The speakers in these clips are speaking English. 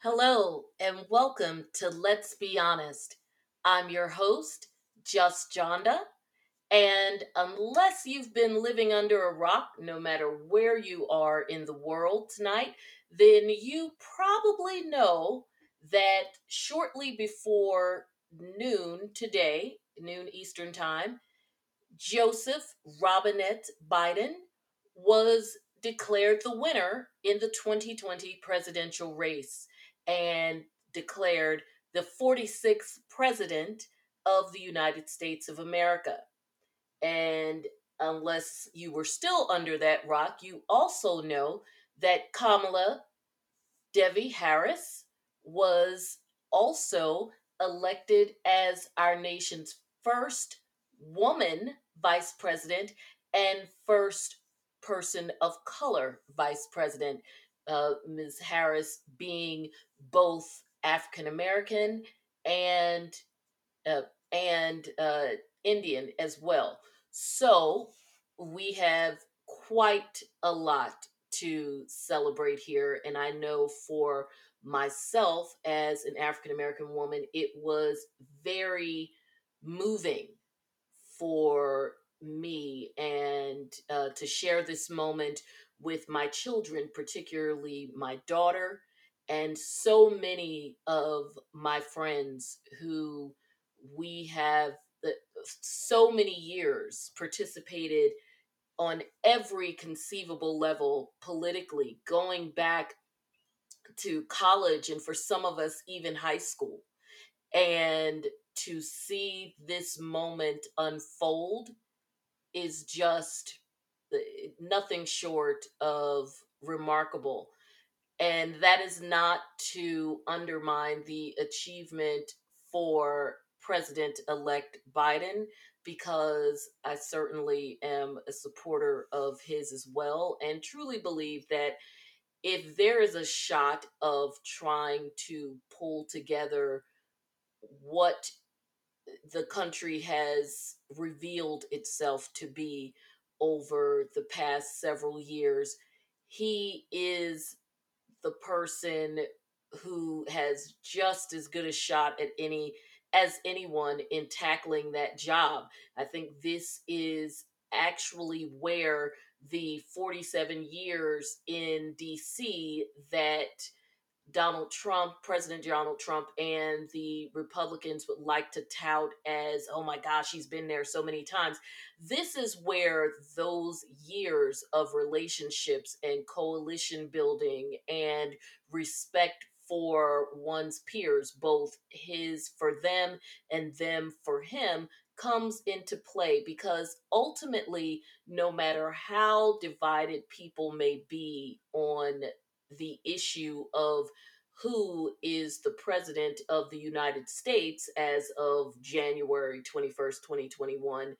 Hello, and welcome to Let's Be Honest. I'm your host, Just Jonda. And unless you've been living under a rock, no matter where you are in the world tonight, then you probably know that shortly before noon today, noon Eastern Time, Joseph Robinette Biden was declared the winner in the 2020 presidential race and declared the 46th president of the United States of America. And unless you were still under that rock, you also know that Kamala Devi Harris was also elected as our nation's first woman vice president and first person of color vice president. Uh, Ms. Harris being both African American and uh, and uh, Indian as well. So we have quite a lot to celebrate here, and I know for myself as an African American woman, it was very moving for me and uh, to share this moment with my children, particularly my daughter, and so many of my friends who we have so many years participated on every conceivable level politically, going back to college and for some of us, even high school. And to see this moment unfold is just nothing short of remarkable. And that is not to undermine the achievement for President elect Biden, because I certainly am a supporter of his as well, and truly believe that if there is a shot of trying to pull together what the country has revealed itself to be over the past several years, he is the person who has just as good a shot at any as anyone in tackling that job. I think this is actually where the 47 years in DC that Donald Trump, President Donald Trump, and the Republicans would like to tout as, oh my gosh, he's been there so many times. This is where those years of relationships and coalition building and respect for one's peers, both his for them and them for him, comes into play because ultimately, no matter how divided people may be on the issue of who is the president of the United States as of January 21st, 2021,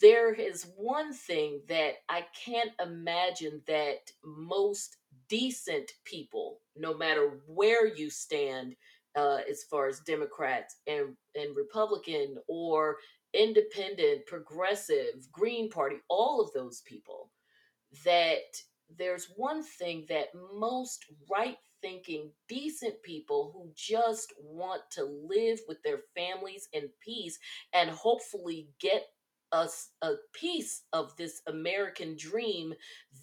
there is one thing that I can't imagine that most decent people, no matter where you stand, uh, as far as Democrats and, and Republican or independent, progressive, Green Party, all of those people, that there's one thing that most right thinking, decent people who just want to live with their families in peace and hopefully get us a piece of this American dream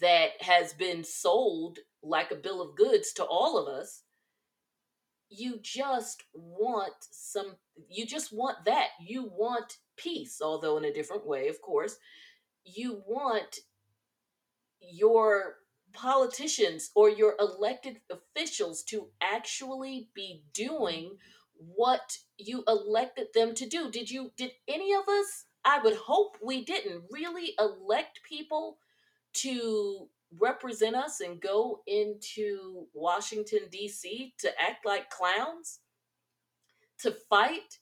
that has been sold like a bill of goods to all of us. You just want some, you just want that. You want peace, although in a different way, of course. You want your politicians or your elected officials to actually be doing what you elected them to do. Did you, did any of us I would hope we didn't really elect people to represent us and go into Washington, D.C. to act like clowns, to fight,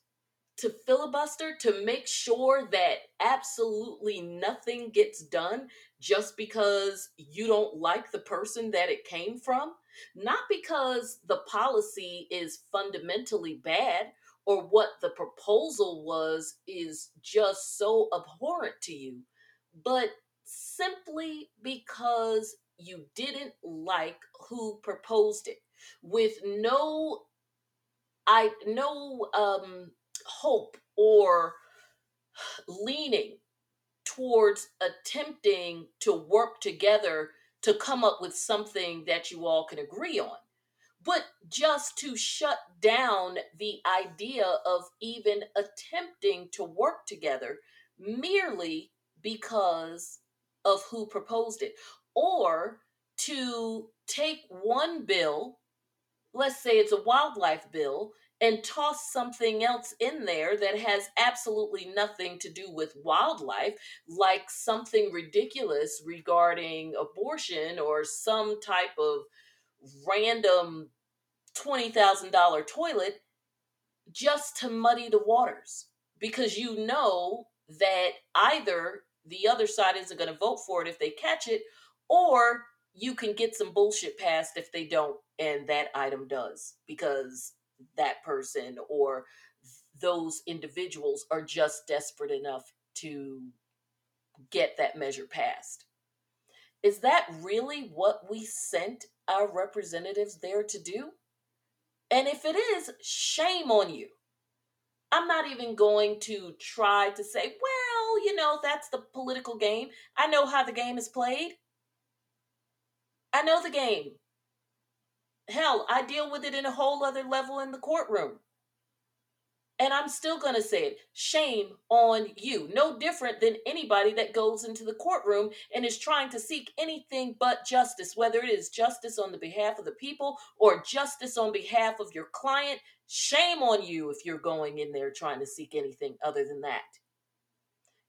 to filibuster, to make sure that absolutely nothing gets done just because you don't like the person that it came from, not because the policy is fundamentally bad or what the proposal was is just so abhorrent to you, but simply because you didn't like who proposed it. With no i no um hope or leaning towards attempting to work together to come up with something that you all can agree on. But just to shut down the idea of even attempting to work together merely because of who proposed it or to take one bill let's say it's a wildlife bill and toss something else in there that has absolutely nothing to do with wildlife, like something ridiculous regarding abortion or some type of random $20,000 toilet, just to muddy the waters. Because you know that either the other side isn't going to vote for it if they catch it, or you can get some bullshit passed if they don't and that item does because that person or those individuals are just desperate enough to get that measure passed. Is that really what we sent our representatives there to do? And if it is, shame on you. I'm not even going to try to say, well, you know, that's the political game. I know how the game is played. I know the game. Hell, I deal with it in a whole other level in the courtroom. And I'm still going to say it shame on you. No different than anybody that goes into the courtroom and is trying to seek anything but justice, whether it is justice on the behalf of the people or justice on behalf of your client. Shame on you if you're going in there trying to seek anything other than that.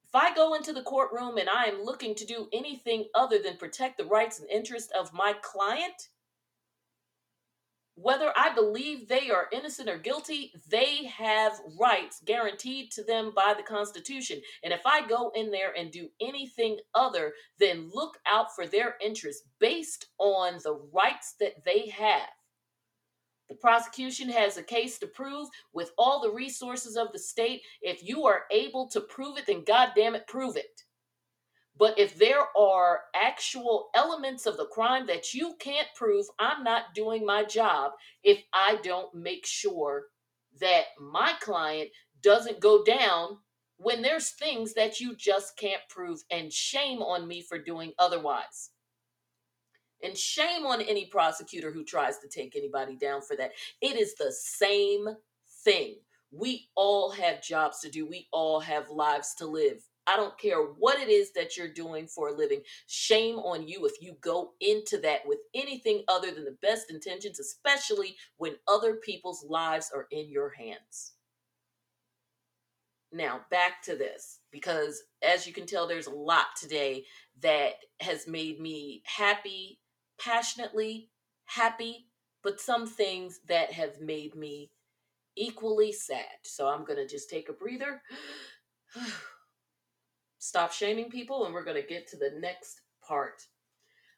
If I go into the courtroom and I am looking to do anything other than protect the rights and interests of my client, whether I believe they are innocent or guilty, they have rights guaranteed to them by the Constitution. And if I go in there and do anything other than look out for their interests based on the rights that they have, the prosecution has a case to prove with all the resources of the state. If you are able to prove it, then goddamn it, prove it. But if there are actual elements of the crime that you can't prove, I'm not doing my job if I don't make sure that my client doesn't go down when there's things that you just can't prove. And shame on me for doing otherwise. And shame on any prosecutor who tries to take anybody down for that. It is the same thing. We all have jobs to do, we all have lives to live. I don't care what it is that you're doing for a living. Shame on you if you go into that with anything other than the best intentions, especially when other people's lives are in your hands. Now, back to this, because as you can tell, there's a lot today that has made me happy passionately happy, but some things that have made me equally sad. So I'm going to just take a breather, stop shaming people, and we're going to get to the next part.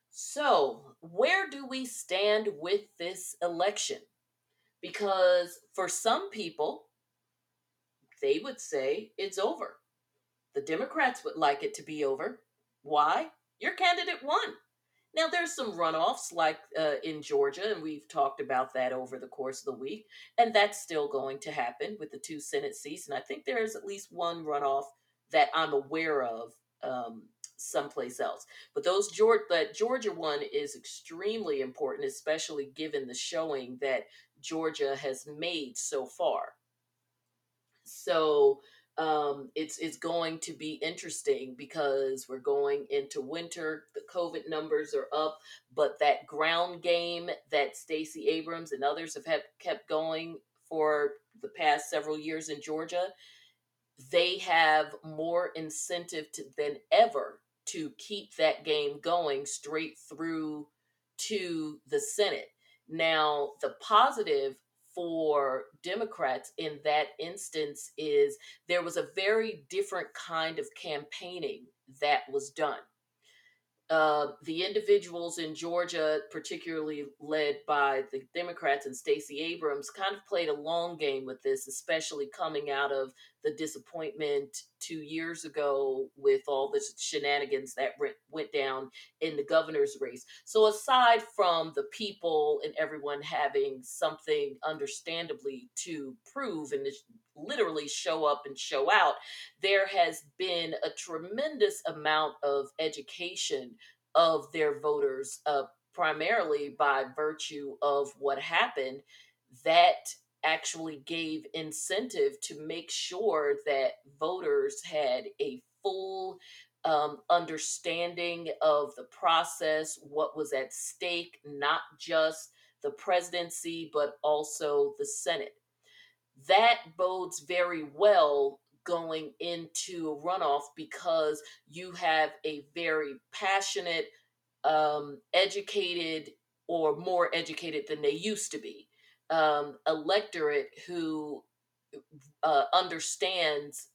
So, where do we stand with this election? Because for some people, they would say it's over. The Democrats would like it to be over. Why? Your candidate won. Now, there's some runoffs like uh, in Georgia, and we've talked about that over the course of the week, and that's still going to happen with the two Senate seats. And I think there's at least one runoff that I'm aware of um, someplace else. But those Georgia, that Georgia one is extremely important, especially given the showing that Georgia has made so far. So um, it's it's going to be interesting because we're going into winter. The COVID numbers are up, but that ground game that Stacey Abrams and others have kept going for the past several years in Georgia, they have more incentive to, than ever to keep that game going straight through to the Senate. Now, the positive for Democrats in that instance is there was a very different kind of campaigning that was done. Uh, the individuals in Georgia, particularly led by the Democrats and Stacey Abrams, kind of played a long game with this, especially coming out of the disappointment two years ago with all the shenanigans that went down in the governor's race. So, aside from the people and everyone having something understandably to prove and literally show up and show out, there has been a tremendous amount of education of their voters, uh, primarily by virtue of what happened, that actually gave incentive to make sure that voters had a full um, understanding of the process, what was at stake, not just the presidency, but also the Senate that bodes very well going into a runoff because you have a very passionate, um, educated, or more educated than they used to be um, electorate who uh, understands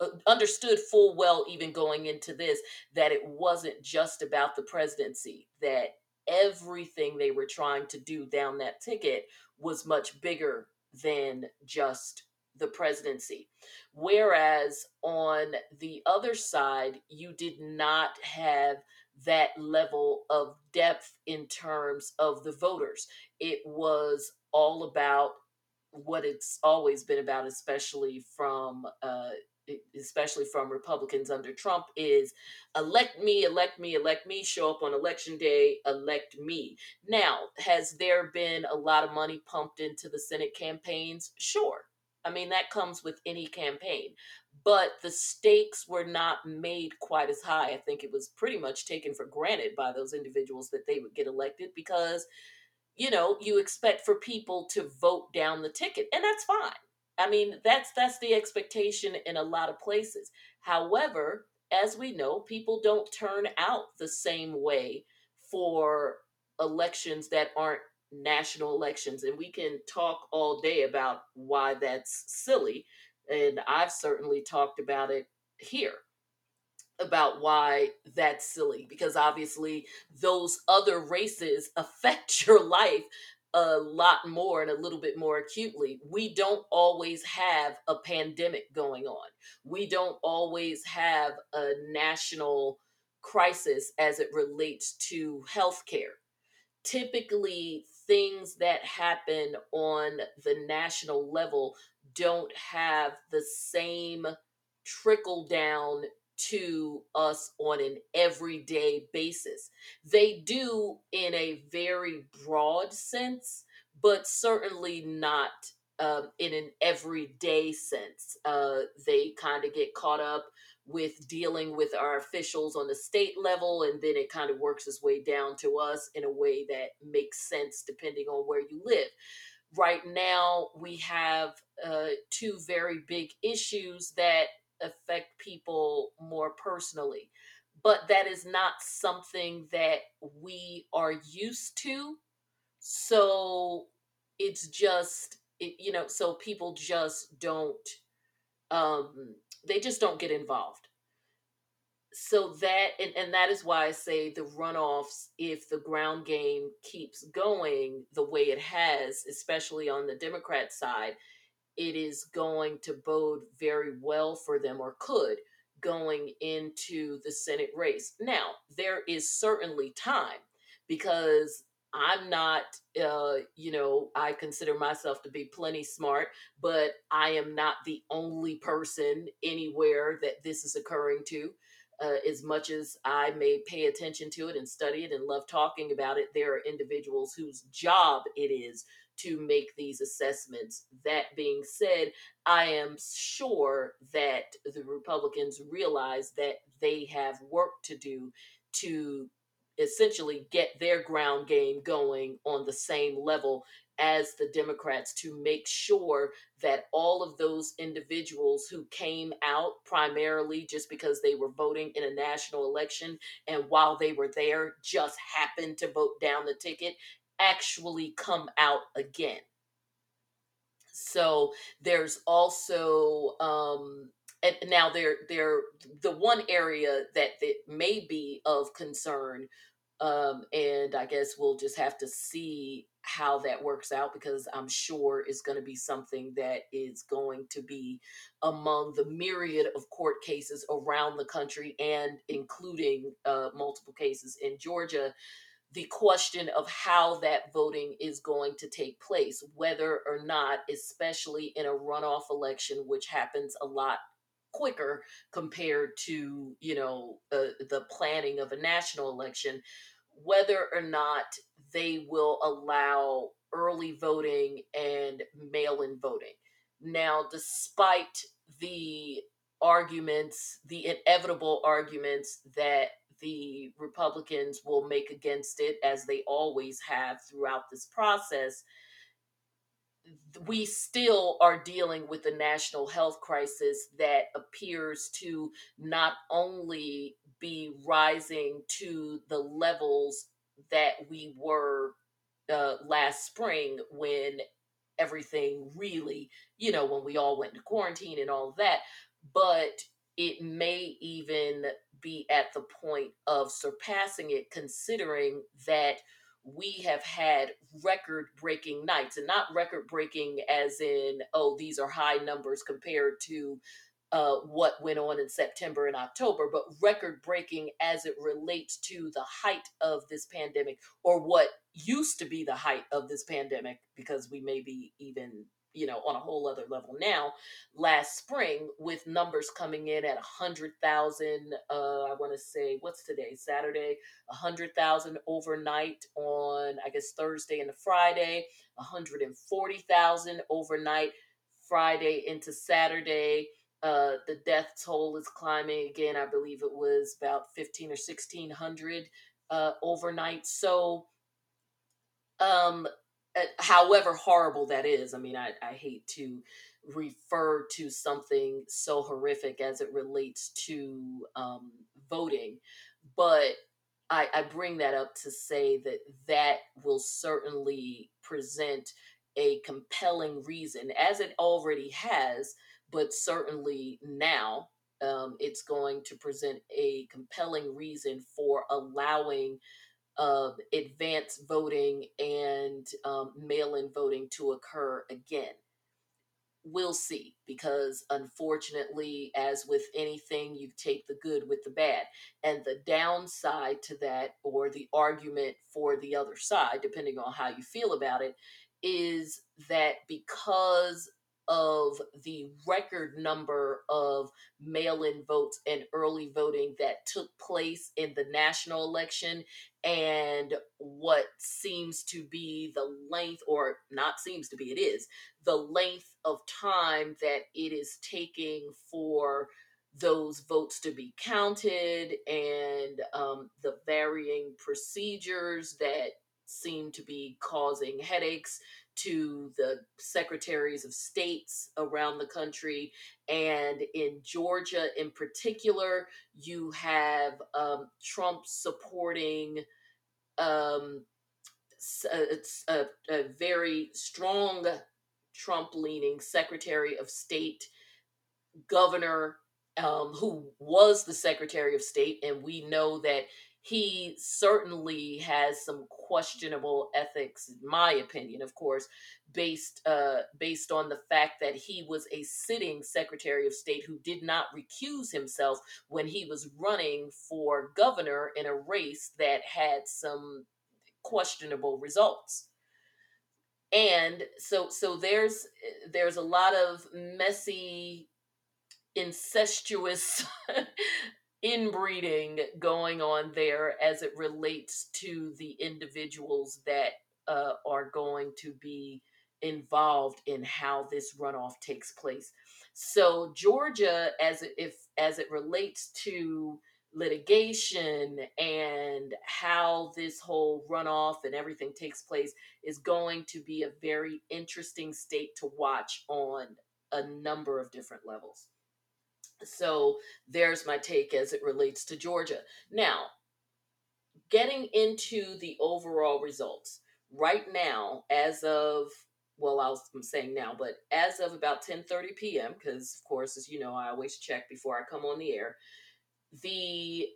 uh, understood full well even going into this that it wasn't just about the presidency that everything they were trying to do down that ticket was much bigger than just the presidency. Whereas on the other side, you did not have that level of depth in terms of the voters. It was all about what it's always been about, especially from uh, especially from Republicans under Trump, is elect me, elect me, elect me, show up on election day, elect me. Now, has there been a lot of money pumped into the Senate campaigns? Sure. I mean, that comes with any campaign. But the stakes were not made quite as high. I think it was pretty much taken for granted by those individuals that they would get elected because, you know, you expect for people to vote down the ticket, and that's fine I mean, that's that's the expectation in a lot of places. However, as we know, people don't turn out the same way for elections that aren't national elections and we can talk all day about why that's silly and I've certainly talked about it here about why that's silly because obviously those other races affect your life a lot more and a little bit more acutely. We don't always have a pandemic going on. We don't always have a national crisis as it relates to healthcare. Typically, things that happen on the national level don't have the same trickle down to us on an everyday basis. They do in a very broad sense, but certainly not um, in an everyday sense. Uh, they kind of get caught up with dealing with our officials on the state level, and then it kind of works its way down to us in a way that makes sense depending on where you live. Right now, we have uh, two very big issues that affect people more personally. But that is not something that we are used to. So it's just, it, you know, so people just don't, um, they just don't get involved. So that, and, and that is why I say the runoffs, if the ground game keeps going the way it has, especially on the Democrat side, it is going to bode very well for them or could going into the Senate race. Now, there is certainly time because I'm not, uh, you know, I consider myself to be plenty smart, but I am not the only person anywhere that this is occurring to. Uh, as much as I may pay attention to it and study it and love talking about it, there are individuals whose job it is to make these assessments. That being said, I am sure that the Republicans realize that they have work to do to essentially get their ground game going on the same level as the Democrats to make sure that all of those individuals who came out primarily just because they were voting in a national election and while they were there just happened to vote down the ticket actually come out again. So there's also um, and now there there the one area that that may be of concern um, and I guess we'll just have to see how that works out because I'm sure it's going to be something that is going to be among the myriad of court cases around the country and including uh, multiple cases in Georgia. The question of how that voting is going to take place, whether or not, especially in a runoff election, which happens a lot quicker compared to you know uh, the planning of a national election whether or not they will allow early voting and mail-in voting. Now despite the arguments the inevitable arguments that the republicans will make against it as they always have throughout this process we still are dealing with a national health crisis that appears to not only be rising to the levels that we were uh, last spring when everything really, you know, when we all went into quarantine and all that, but it may even be at the point of surpassing it, considering that we have had record breaking nights and not record breaking as in oh these are high numbers compared to uh, what went on in September and October, but record breaking as it relates to the height of this pandemic or what used to be the height of this pandemic, because we may be even you know, on a whole other level now. Last spring, with numbers coming in at a hundred thousand, uh, I want to say, what's today? Saturday, a hundred thousand overnight on, I guess Thursday and Friday, and forty thousand overnight Friday into Saturday. Uh, the death toll is climbing again. I believe it was about fifteen or sixteen hundred uh, overnight. So, um, however horrible that is i mean I, I hate to refer to something so horrific as it relates to um, voting but I, I bring that up to say that that will certainly present a compelling reason as it already has but certainly now um, it's going to present a compelling reason for allowing of advance voting and um, mail in voting to occur again. We'll see, because unfortunately, as with anything, you take the good with the bad. And the downside to that, or the argument for the other side, depending on how you feel about it, is that because of the record number of mail in votes and early voting that took place in the national election and what seems to be the length, or not seems to be, it is the length of time that it is taking for those votes to be counted and um, the varying procedures that seem to be causing headaches to the secretaries of states around the country. And in Georgia, in particular, you have um, Trump supporting um, it's a, a very strong Trump leaning Secretary of State, governor, um, who was the Secretary of State. And we know that he certainly has some questionable ethics, in my opinion, of course, based uh, based on the fact that he was a sitting Secretary of State who did not recuse himself when he was running for governor in a race that had some questionable results. And so so there's there's a lot of messy incestuous inbreeding going on there as it relates to the individuals that uh, are going to be involved in how this runoff takes place. So Georgia, as if as it relates to litigation and how this whole runoff and everything takes place is going to be a very interesting state to watch on a number of different levels. So there's my take as it relates to Georgia. Now, getting into the overall results, right now, as of well, I'm saying now, but as of about 10:30 p.m., because of course, as you know, I always check before I come on the air. The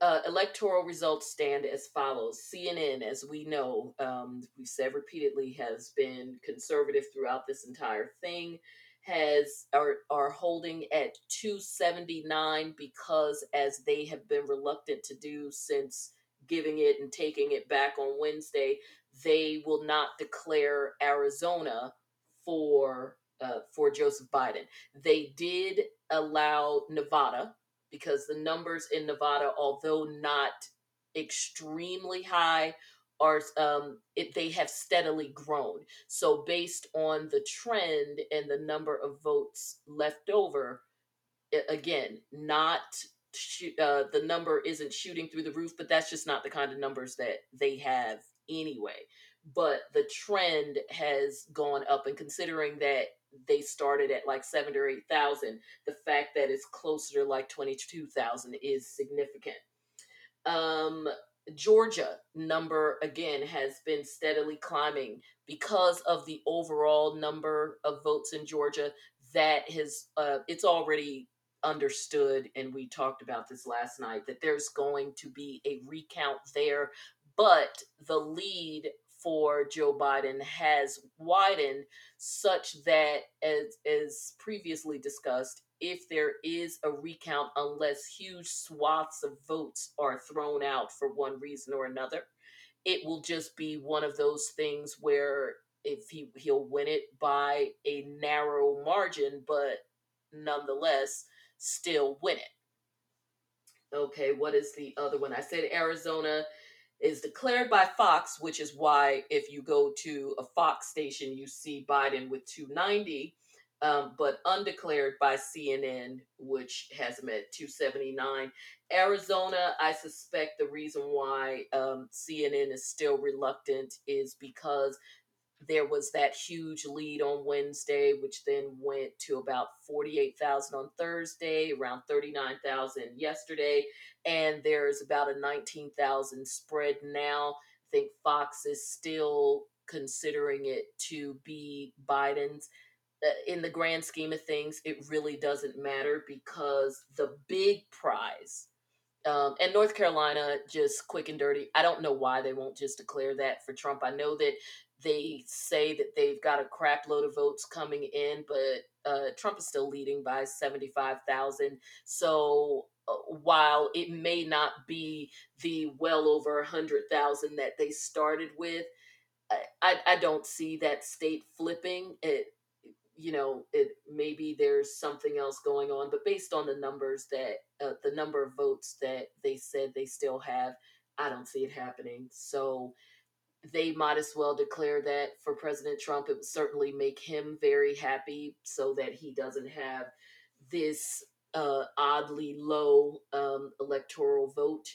uh, electoral results stand as follows. CNN, as we know, um, we've said repeatedly, has been conservative throughout this entire thing has are are holding at 279 because as they have been reluctant to do since giving it and taking it back on Wednesday, they will not declare Arizona for uh, for Joseph Biden. They did allow Nevada because the numbers in Nevada, although not extremely high, are um, it, they have steadily grown. So based on the trend and the number of votes left over, again, not uh, the number isn't shooting through the roof, but that's just not the kind of numbers that they have anyway. But the trend has gone up, and considering that they started at like seven or eight thousand, the fact that it's closer to like twenty two thousand is significant. Um, Georgia number again has been steadily climbing because of the overall number of votes in Georgia that has uh, it's already understood and we talked about this last night that there's going to be a recount there. But the lead for Joe Biden has widened such that as as previously discussed if there is a recount unless huge swaths of votes are thrown out for one reason or another. It will just be one of those things where if he he'll win it by a narrow margin, but nonetheless still win it. Okay, what is the other one? I said Arizona is declared by Fox, which is why if you go to a Fox station, you see Biden with 290 um, but undeclared by CNN, which has him at 279. Arizona, I suspect the reason why um, CNN is still reluctant is because there was that huge lead on Wednesday, which then went to about 48,000 on Thursday, around 39,000 yesterday, and there's about a 19,000 spread now. I think Fox is still considering it to be Biden's in the grand scheme of things, it really doesn't matter because the big prize, um, and North Carolina, just quick and dirty. I don't know why they won't just declare that for Trump. I know that they say that they've got a crap load of votes coming in, but uh, Trump is still leading by 75,000. So uh, while it may not be the well over 100,000 that they started with, I, I, I don't see that state flipping. It you know it maybe there's something else going on but based on the numbers that uh, the number of votes that they said they still have i don't see it happening. So they might as well declare that for president trump. It would certainly make him very happy so that he doesn't have this uh, oddly low um, electoral vote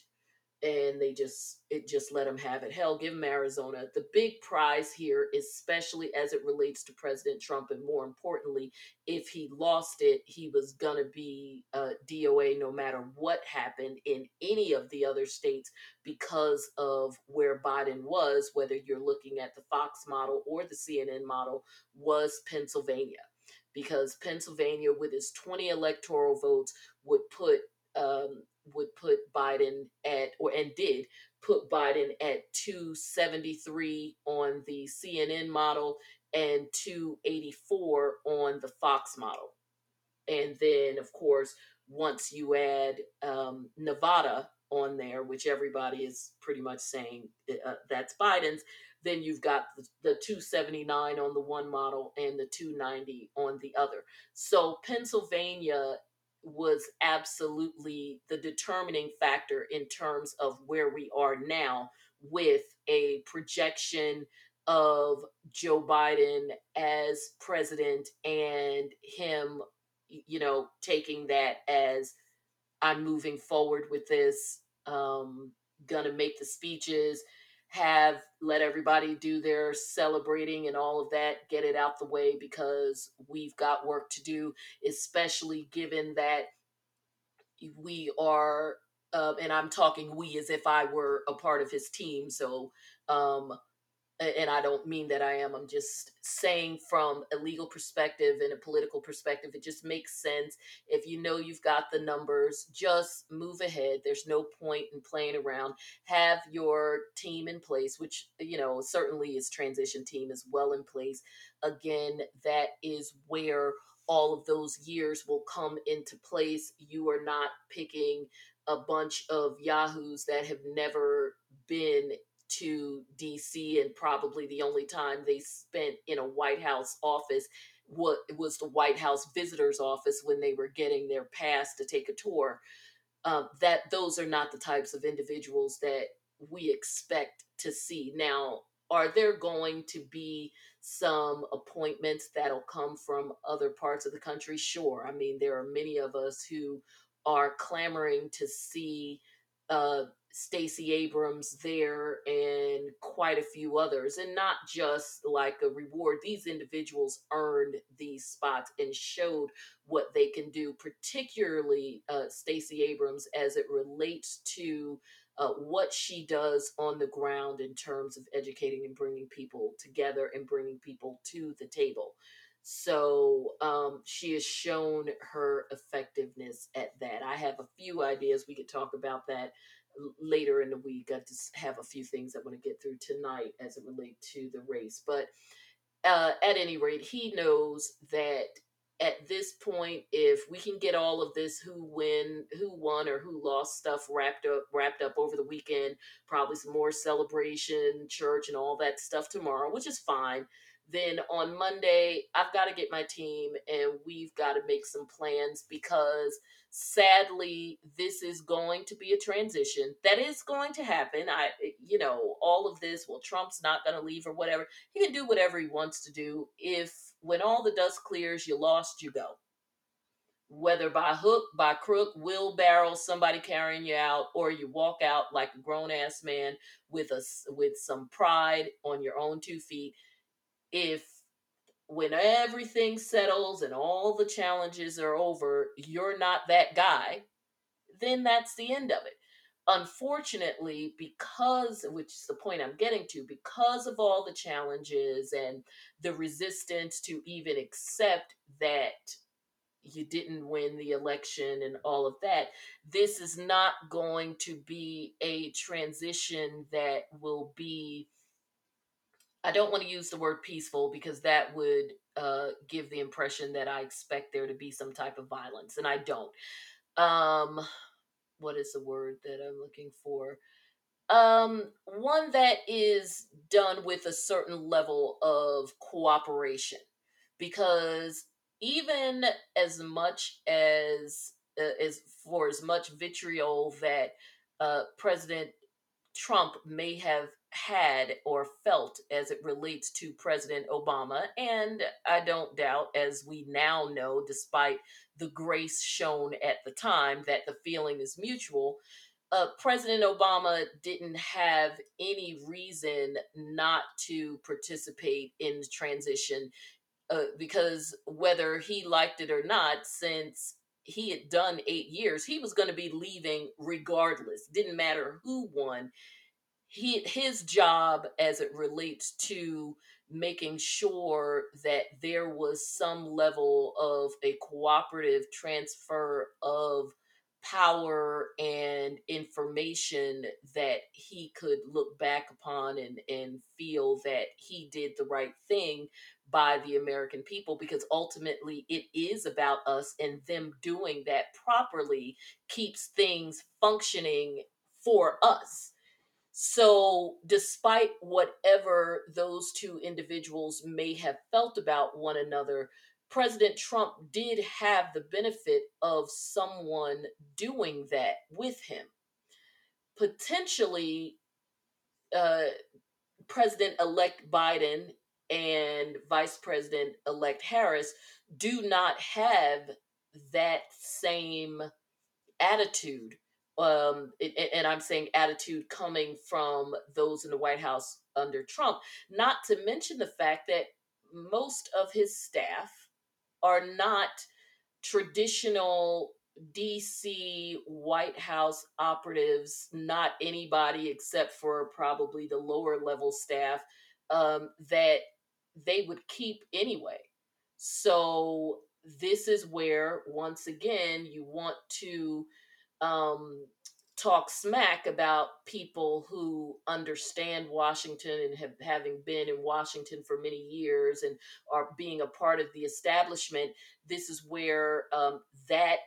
and they just it just let them have it. Hell, give them Arizona. The big prize here, especially as it relates to President Trump, and more importantly, if he lost it, he was gonna be uh, DOA no matter what happened in any of the other states because of where Biden was. Whether you're looking at the Fox model or the CNN model, was Pennsylvania. Because Pennsylvania, with its 20 electoral votes, would put um, would put Biden or and did put Biden at 273 on the CNN model and 284 on the Fox model. And then, of course, once you add um, Nevada on there, which everybody is pretty much saying uh, that's Biden's, then you've got the, the 279 on the one model and the 290 on the other. So Pennsylvania was absolutely the determining factor in terms of where we are now with a projection of Joe Biden as president and him, you know, taking that as I'm moving forward with this. Um, gonna make the speeches, have let everybody do their celebrating and all of that, get it out the way because we've got work to do, especially given that we are. Uh, and I'm talking we as if I were a part of his team. So um, and I don't mean that I am. I'm just saying from a legal perspective and a political perspective, it just makes sense. If you know you've got the numbers, just move ahead. There's no point in playing around. Have your team in place, which, you know, certainly is transition team is well in place. Again, that is where all of those years will come into place. You are not picking a bunch of yahoos that have never been to DC, and probably the only time they spent in a White House office what was the White House visitors office when they were getting their pass to take a tour. Um, that those are not the types of individuals that we expect to see. Now, are there going to be some appointments that'll come from other parts of the country? Sure. I mean, there are many of us who are clamoring to see uh, Stacey Abrams there and quite a few others, and not just like a reward. These individuals earned these spots and showed what they can do, particularly uh, Stacey Abrams as it relates to uh, what she does on the ground in terms of educating and bringing people together and bringing people to the table. So um, she has shown her effectiveness at that. I have a few ideas we could talk about that later in the week. I just have a few things I want to get through tonight as it relates to the race. But uh, at any rate, he knows that at this point, if we can get all of this who win, who won, or who lost stuff wrapped up wrapped up over the weekend, probably some more celebration, church, and all that stuff tomorrow, which is fine. Then on Monday, I've got to get my team and we've got to make some plans because sadly this is going to be a transition. That is going to happen. I you know all of this well trump's not going to leave or whatever. He can do whatever he wants to do. If when all the dust clears you lost you go. Whether by hook by crook wheelbarrow somebody carrying you out or you walk out like a grown-ass man with a with some pride on your own two feet if when everything settles and all the challenges are over, you're not that guy, then that's the end of it. Unfortunately, because, which is the point I'm getting to, because of all the challenges and the resistance to even accept that you didn't win the election and all of that, this is not going to be a transition that will be I don't want to use the word peaceful because that would uh, give the impression that I expect there to be some type of violence, and I don't. Um, what is the word that I'm looking for? Um, one that is done with a certain level of cooperation, because even as much as uh, as for as much vitriol that uh, President Trump may have had or felt as it relates to President Obama. And I don't doubt, as we now know, despite the grace shown at the time, that the feeling is mutual. Uh, President Obama didn't have any reason not to participate in the transition uh, because whether he liked it or not, since he had done eight years, he was going to be leaving regardless. Didn't matter who won he his job as it relates to making sure that there was some level of a cooperative transfer of power and information that he could look back upon and, and feel that he did the right thing by the American people because ultimately it is about us and them doing that properly keeps things functioning for us so, despite whatever those two individuals may have felt about one another, President Trump did have the benefit of someone doing that with him. Potentially, uh, President elect Biden and Vice President elect Harris do not have that same attitude um and i'm saying attitude coming from those in the white house under trump not to mention the fact that most of his staff are not traditional DC White House operatives, not anybody except for probably the lower level staff um, that they would keep anyway. So, this is where, once again, you want to um, talk smack about people who understand Washington and have having been in Washington for many years and are being a part of the establishment. This is where um, that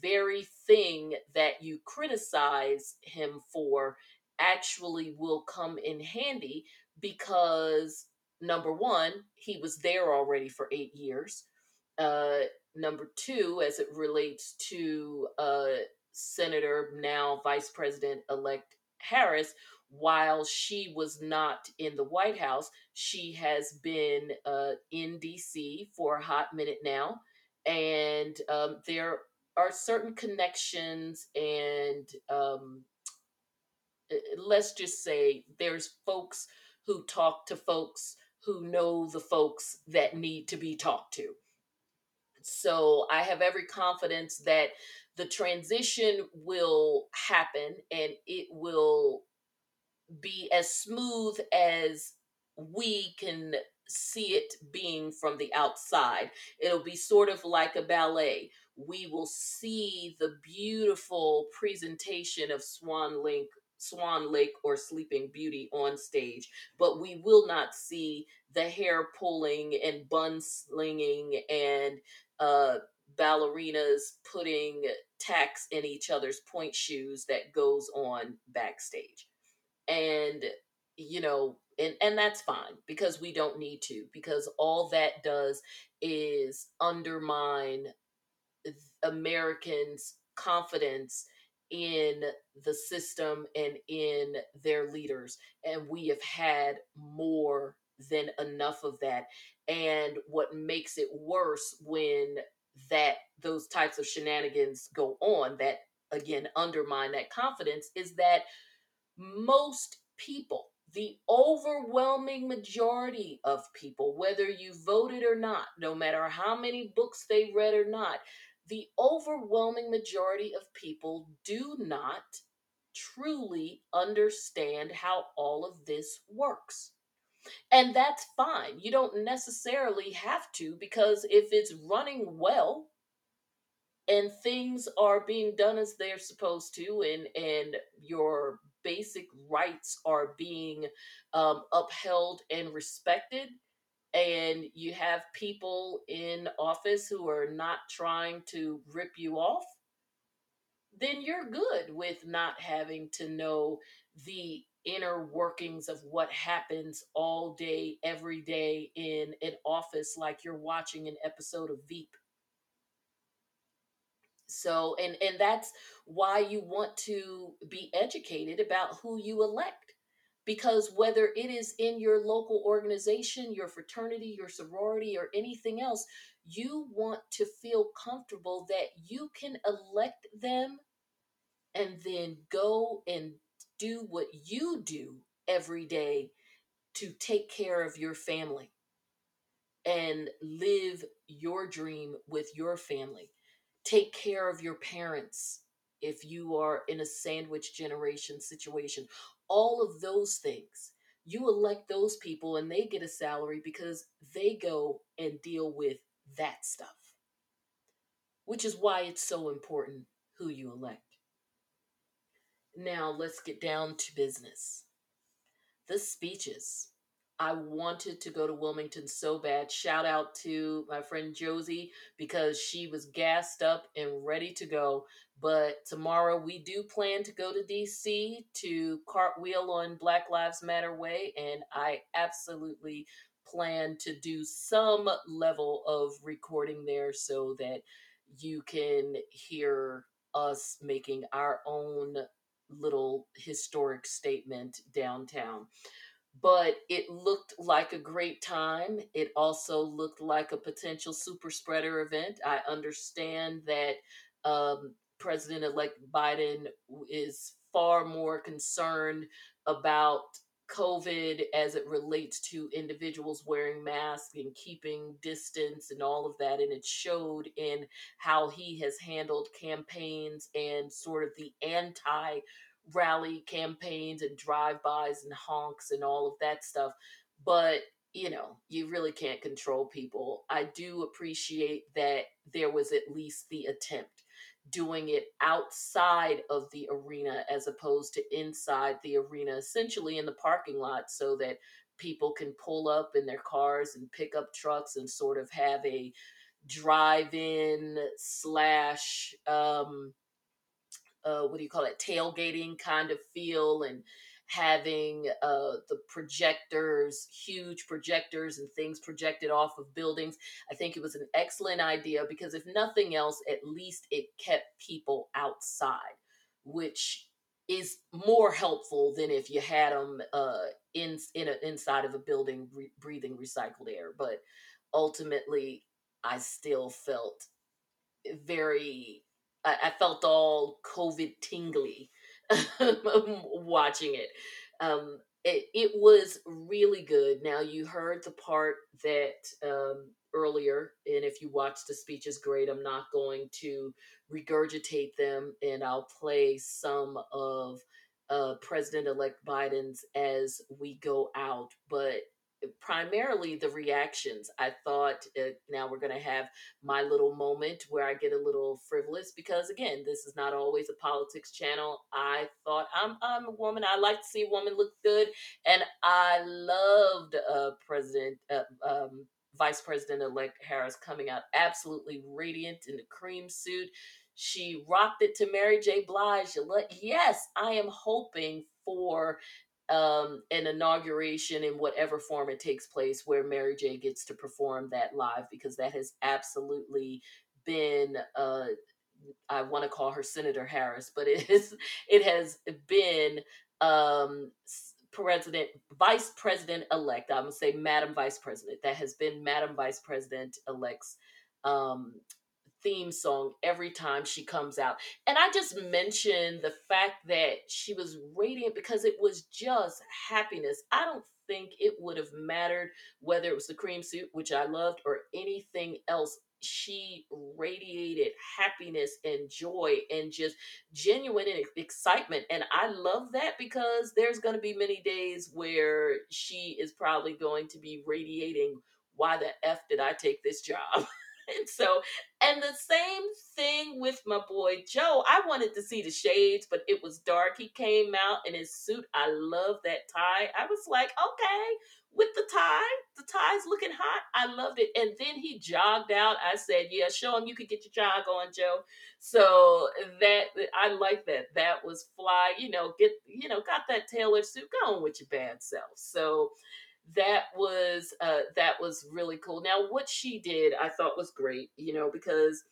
very thing that you criticize him for actually will come in handy because number one, he was there already for eight years. Uh, number two, as it relates to uh, Senator, now Vice President elect Harris, while she was not in the White House, she has been uh, in DC for a hot minute now. And um, there are certain connections, and um, let's just say there's folks who talk to folks who know the folks that need to be talked to. So I have every confidence that the transition will happen and it will be as smooth as we can see it being from the outside. It'll be sort of like a ballet. We will see the beautiful presentation of Swan Lake, Swan Lake or Sleeping Beauty on stage, but we will not see the hair pulling and bun slinging and uh, ballerinas putting tacks in each other's pointe shoes that goes on backstage. And you know, and and that's fine because we don't need to because all that does is undermine Americans' confidence in the system and in their leaders and we have had more than enough of that and what makes it worse when that those types of shenanigans go on that again undermine that confidence is that most people the overwhelming majority of people whether you voted or not no matter how many books they read or not the overwhelming majority of people do not truly understand how all of this works and that's fine. You don't necessarily have to because if it's running well and things are being done as they're supposed to and and your basic rights are being um, upheld and respected and you have people in office who are not trying to rip you off then you're good with not having to know the inner workings of what happens all day, every day in an office like you're watching an episode of Veep. So, and and that's why you want to be educated about who you elect. Because whether it is in your local organization, your fraternity, your sorority, or anything else, you want to feel comfortable that you can elect them and then go and do what you do every day to take care of your family and live your dream with your family. Take care of your parents if you are in a sandwich generation situation. All of those things. You elect those people and they get a salary because they go and deal with that stuff. Which is why it's so important who you elect. Now let's get down to business. The speeches. I wanted to go to Wilmington so bad. Shout out to my friend Josie because she was gassed up and ready to go. But tomorrow we do plan to go to DC to cartwheel on Black Lives Matter Way, and I absolutely plan to do some level of recording there so that you can hear us making our own little historic statement downtown. But it looked like a great time. It also looked like a potential super spreader event. I understand that um, President elect Biden is far more concerned about COVID as it relates to individuals wearing masks and keeping distance and all of that. And it showed in how he has handled campaigns and sort of the anti rally campaigns and drive bys and honks and all of that stuff. But you know, you really can't control people. I do appreciate that there was at least the attempt doing it outside of the arena as opposed to inside the arena, essentially in the parking lot, so that people can pull up in their cars and pick up trucks and sort of have a drive in slash um uh what do you call it tailgating kind of feel and having uh, the projectors, huge projectors and things projected off of buildings. I think it was an excellent idea because, if nothing else, at least it kept people outside, which is more helpful than if you had them uh, in in a, inside of a building re- breathing recycled air. But ultimately, I still felt very. I, I felt all COVID tingly watching it. Um, it. It was really good. Now you heard the part that um, earlier, and if you watched the speech is great. I'm not going to regurgitate them, and I'll play some of uh, President-elect Biden's as we go out. But primarily the reactions. I thought uh, now we're going to have my little moment where I get a little frivolous because again, this is not always a politics channel. I thought I'm I'm a woman. I like to see a woman look good, and I loved uh, President. Uh, um, Vice President elect Harris coming out absolutely radiant in the cream suit. She rocked it to Mary J. Blige. Yes, I am hoping for um, an inauguration in whatever form it takes place where Mary J gets to perform that live because that has absolutely been uh, I want to call her Senator Harris, but it is it has been um, President Vice President elect. I'm gonna say Madam Vice President. That has been Madam Vice President elect's um, theme song every time she comes out. And I just mentioned the fact that she was radiant because it was just happiness. I don't think it would have mattered whether it was the cream suit, which I loved, or anything else. She radiated happiness and joy and just genuine excitement. And I love that because there's going to be many days where she is probably going to be radiating, why the F did I take this job? and so, and the same thing with my boy Joe. I wanted to see the shades, but it was dark. He came out in his suit. I love that tie. I was like, okay, with the tie, the tie's looking hot. I loved it. And then he jogged out. I said, yeah, show him you could get your jog on, Joe. So that I like that. That was fly. You know, get you know, got that tailored suit. going with your bad self. So that was uh, that was really cool. Now, what she did, I thought was great. You know, because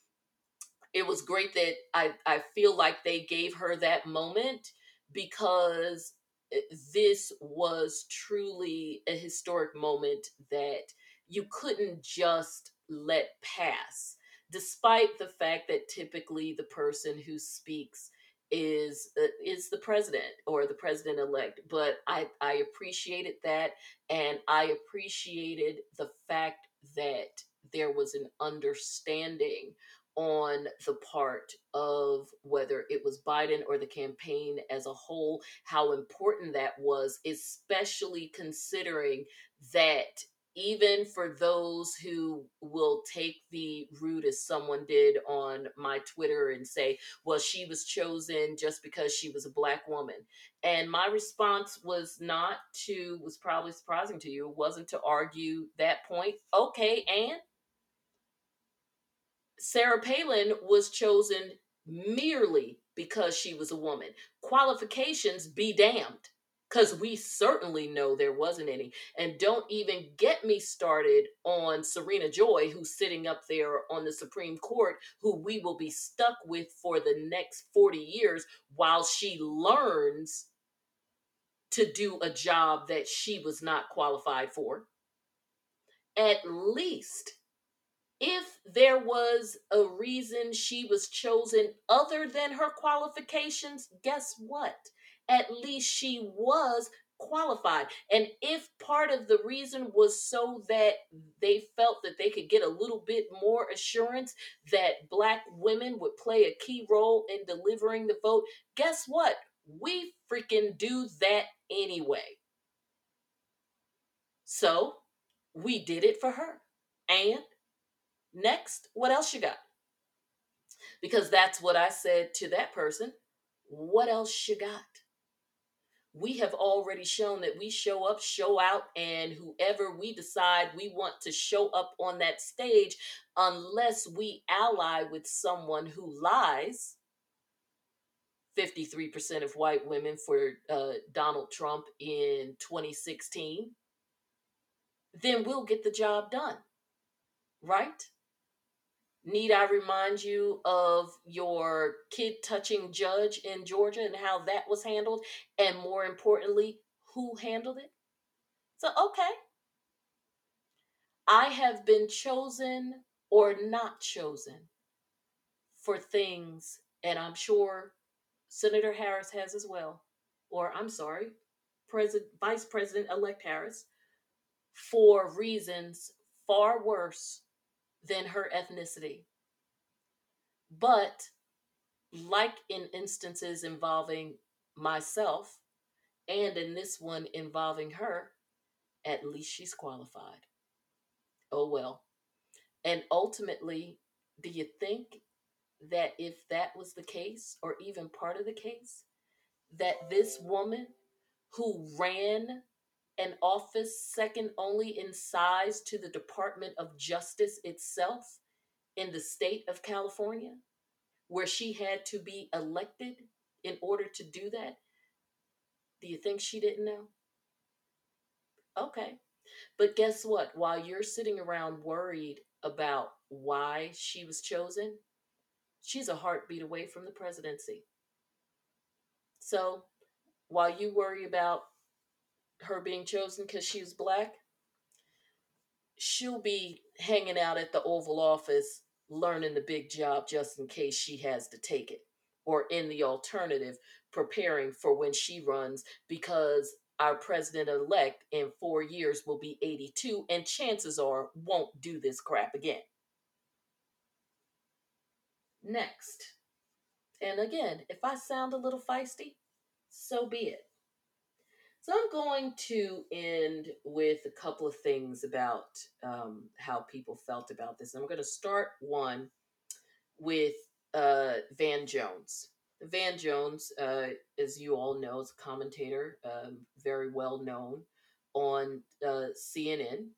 it was great that I I feel like they gave her that moment because eh, this was truly a historic moment that you couldn't just let pass despite the fact that typically the person who speaks is uh, is the president or the president elect but i i appreciated that and i appreciated the fact that there was an understanding on the part of whether it was Biden or the campaign as a whole, how important that was, especially considering that even for those who will take the route as someone did on my Twitter and say, well, she was chosen just because she was a black woman. And my response was not to, was probably surprising to you, wasn't to argue that point. Okay, and Sarah Palin was chosen merely because she was a woman. Qualifications be damned because we certainly know there wasn't any. And don't even get me started on Serena Joy, who's sitting up there on the Supreme Court, who we will be stuck with for the next 40 years while she learns to do a job that she was not qualified for. At least if there was a reason she was chosen other than her qualifications, guess what? At least she was qualified. And if part of the reason was so that they felt that they could get a little bit more assurance that black women would play a key role in delivering the vote, guess what? We freaking do that anyway. So we did it for her. And next, what else you got? Because that's what I said to that person. What else you got? We have already shown that we show up, show out, and whoever we decide we want to show up on that stage, unless we ally with someone who lies. 53% of white women for uh, Donald Trump in 2016, then we'll get the job done. Right? Need I remind you of your kid touching judge in Georgia and how that was handled? And more importantly, who handled it? So, okay. I have been chosen or not chosen for things, and I'm sure Senator Harris has as well, or I'm sorry, President, Vice President elect Harris, for reasons far worse than her ethnicity. But, like in instances involving myself, and in this one involving her, at least she's qualified. Oh well. And ultimately, do you think that if that was the case, or even part of the case, that this woman who ran an office second only in size to the Department of Justice itself in the state of California, where she had to be elected in order to do that? Do you think she didn't know? Okay. But guess what? While you're sitting around worried about why she was chosen, she's a heartbeat away from the presidency. So while you worry about her being chosen because she was black, she'll be hanging out at the Oval Office learning the big job just in case she has to take it. Or in the alternative, preparing for when she runs because our president elect in four years will be 82 and chances are won't do this crap again. Next. And again, if I sound a little feisty, so be it. So I'm going to end with a couple of things about um, how people felt about this. I'm going to start one with uh, Van Jones. Van Jones, uh, as you all know, is a commentator, um, very well known on uh, CNN.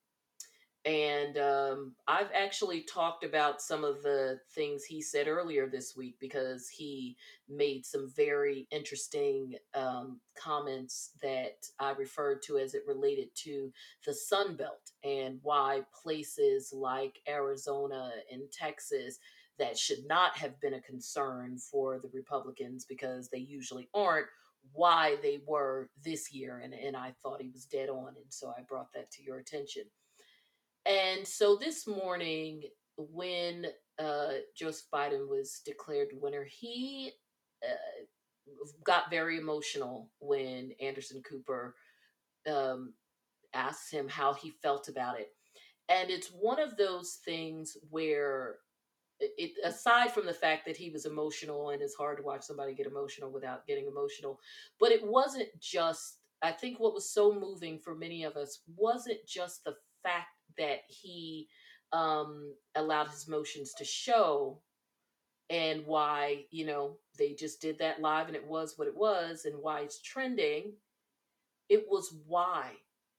And um, I've actually talked about some of the things he said earlier this week because he made some very interesting um, comments that I referred to as it related to the Sun Belt and why places like Arizona and Texas that should not have been a concern for the Republicans because they usually aren't why they were this year and, and I thought he was dead on and so I brought that to your attention. And so this morning, when uh, Joseph Biden was declared winner, he uh, got very emotional when Anderson Cooper um, asked him how he felt about it. And it's one of those things where it aside from the fact that he was emotional and it's hard to watch somebody get emotional without getting emotional but it wasn't just i think what was so moving for many of us wasn't just the fact that he um, allowed his emotions to show and why, you know, they just did that live and it was what it was and why it's trending. It was why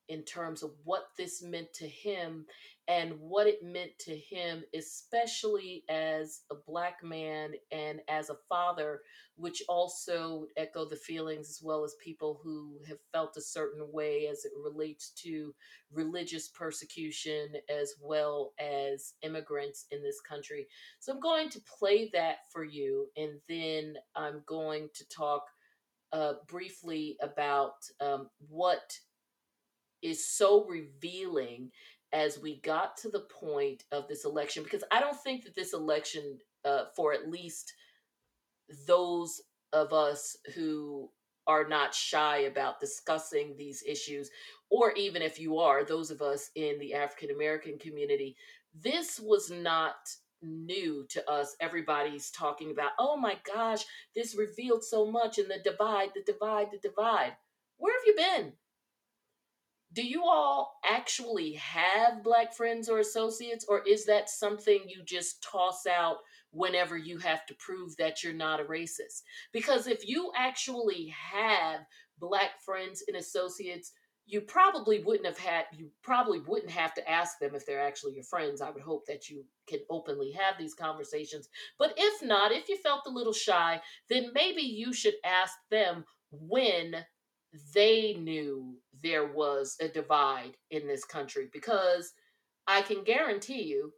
in terms of what this meant to him and what it meant to him, especially as a black man and as a father, which also echo the feelings as well as people who have felt a certain way as it relates to religious persecution as well as immigrants in this country. So I'm going to play that for you, and then I'm going to talk uh, briefly about um, what is so revealing as we got to the point of this election, because I don't think that this election, uh, for at least those of us who are not shy about discussing these issues, or even if you are, those of us in the African American community, this was not new to us. Everybody's talking about, oh my gosh, this revealed so much in the divide, the divide, the divide. Where have you been? Do you all actually have black friends or associates or is that something you just toss out whenever you have to prove that you're not a racist? Because if you actually have black friends and associates you probably wouldn't have had you probably wouldn't have to ask them if they're actually your friends. I would hope that you can openly have these conversations. But if not if you felt a little shy then maybe you should ask them when they knew there was a divide in this country because I can guarantee you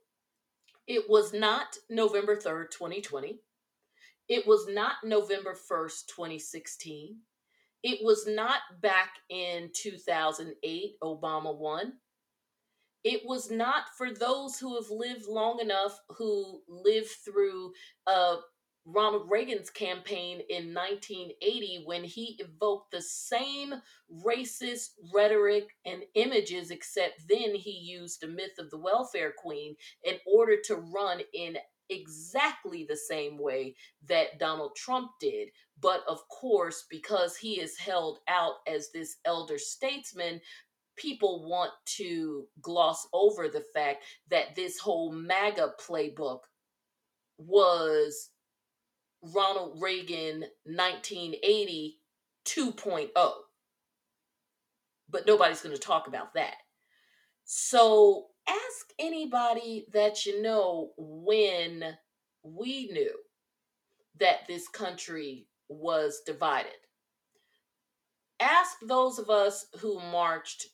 it was not November 3rd, 2020. It was not November 1st, 2016. It was not back in 2008, Obama won. It was not for those who have lived long enough, who lived through a Ronald Reagan's campaign in 1980 when he evoked the same racist rhetoric and images, except then he used the myth of the welfare queen in order to run in exactly the same way that Donald Trump did. But of course, because he is held out as this elder statesman, people want to gloss over the fact that this whole MAGA playbook was Ronald Reagan 1980 2.0. But nobody's going to talk about that. So ask anybody that you know when we knew that this country was divided. Ask those of us who marched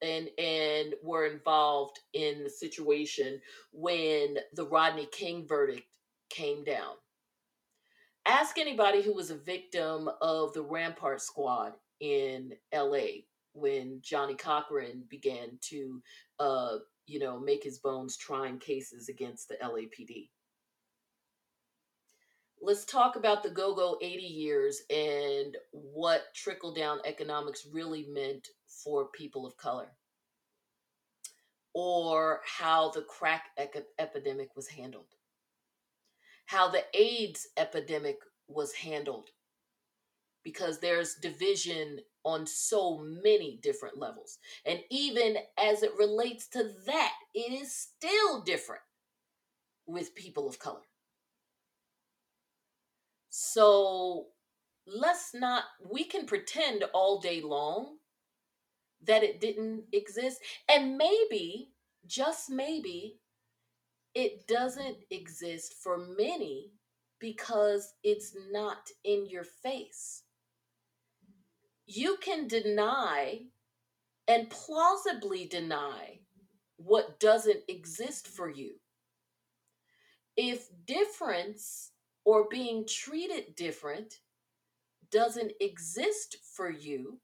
and and were involved in the situation when the Rodney King verdict came down ask anybody who was a victim of the Rampart Squad in LA when Johnnie Cochran began to, uh, you know, make his bones trying cases against the LAPD. Let's talk about the go go 80 years and what trickle down economics really meant for people of color, or how the crack epidemic was handled how the AIDS epidemic was handled because there's division on so many different levels. And even as it relates to that, it is still different with people of color. So let's not, we can pretend all day long that it didn't exist. And maybe, just maybe, it doesn't exist for many because it's not in your face. You can deny and plausibly deny what doesn't exist for you. If difference or being treated different doesn't exist for you,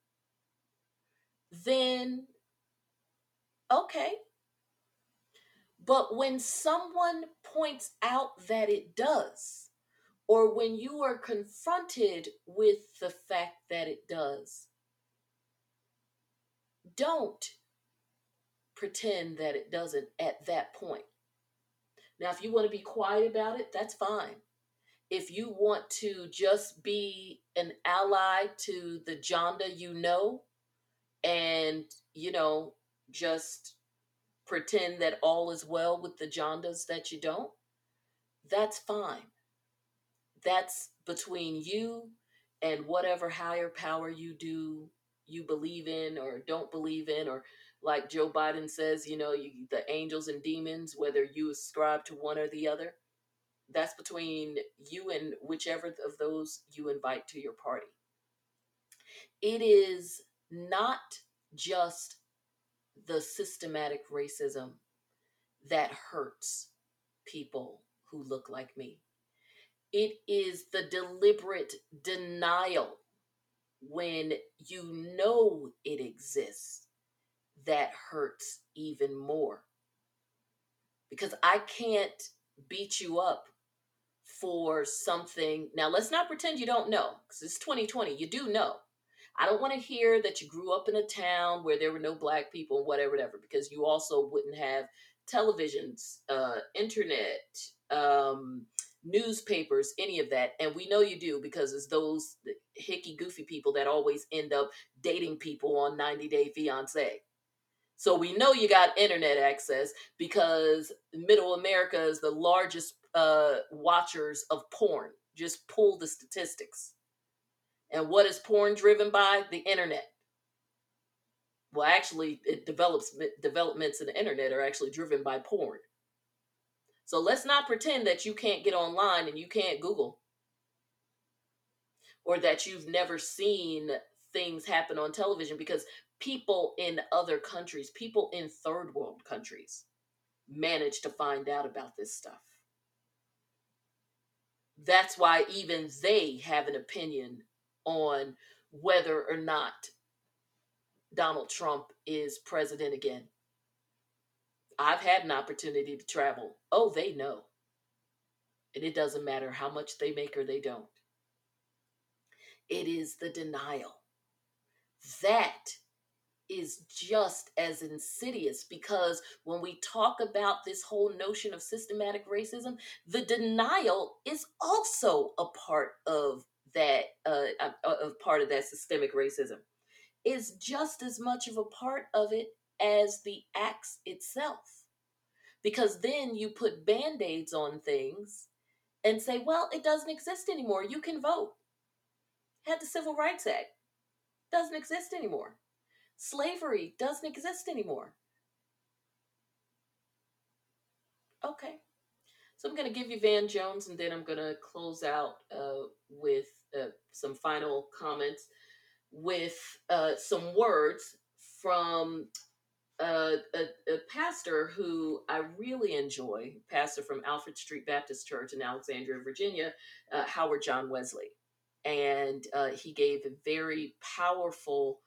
then okay, but when someone points out that it does, or when you are confronted with the fact that it does, don't pretend that it doesn't at that point. Now, if you want to be quiet about it, that's fine. If you want to just be an ally to the Jonda you know, and, you know, just pretend that all is well with the Jondas that you don't, that's fine. That's between you and whatever higher power you do you believe in or don't believe in or like Joe Biden says, you know, you, the angels and demons, whether you ascribe to one or the other, that's between you and whichever of those you invite to your party. It is not just the systematic racism that hurts people who look like me. It is the deliberate denial when you know it exists that hurts even more because I can't beat you up for something. Now, let's not pretend you don't know because it's 2020. You do know. I don't want to hear that you grew up in a town where there were no black people whatever, whatever, because you also wouldn't have televisions, uh, internet, um, newspapers, any of that. And we know you do because it's those hicky, goofy people that always end up dating people on 90 Day Fiance. So we know you got internet access because middle America is the largest uh, watchers of porn. Just pull the statistics. And what is porn driven by? The internet. Well, actually, it develops developments in the internet are actually driven by porn. So let's not pretend that you can't get online and you can't Google, or that you've never seen things happen on television because people in other countries, people in third world countries, manage to find out about this stuff. That's why even they have an opinion on whether or not Donald Trump is president again. I've had an opportunity to travel. Oh, they know. And it doesn't matter how much they make or they don't. It is the denial. That is just as insidious because when we talk about this whole notion of systematic racism, the denial is also a part of that uh, of part of that systemic racism is just as much of a part of it as the acts itself. Because then you put band-aids on things and say well it doesn't exist anymore. You can vote. Had the civil rights act. Doesn't exist anymore. Slavery doesn't exist anymore. Okay. So i'm going to give you van jones and then i'm going to close out uh, with uh, some final comments with uh, some words from uh, a, a, pastor who I really enjoy, pastor from Alfred Street Baptist Church in Alexandria, Virginia, uh, Howard John Wesley. And uh, he gave a very powerful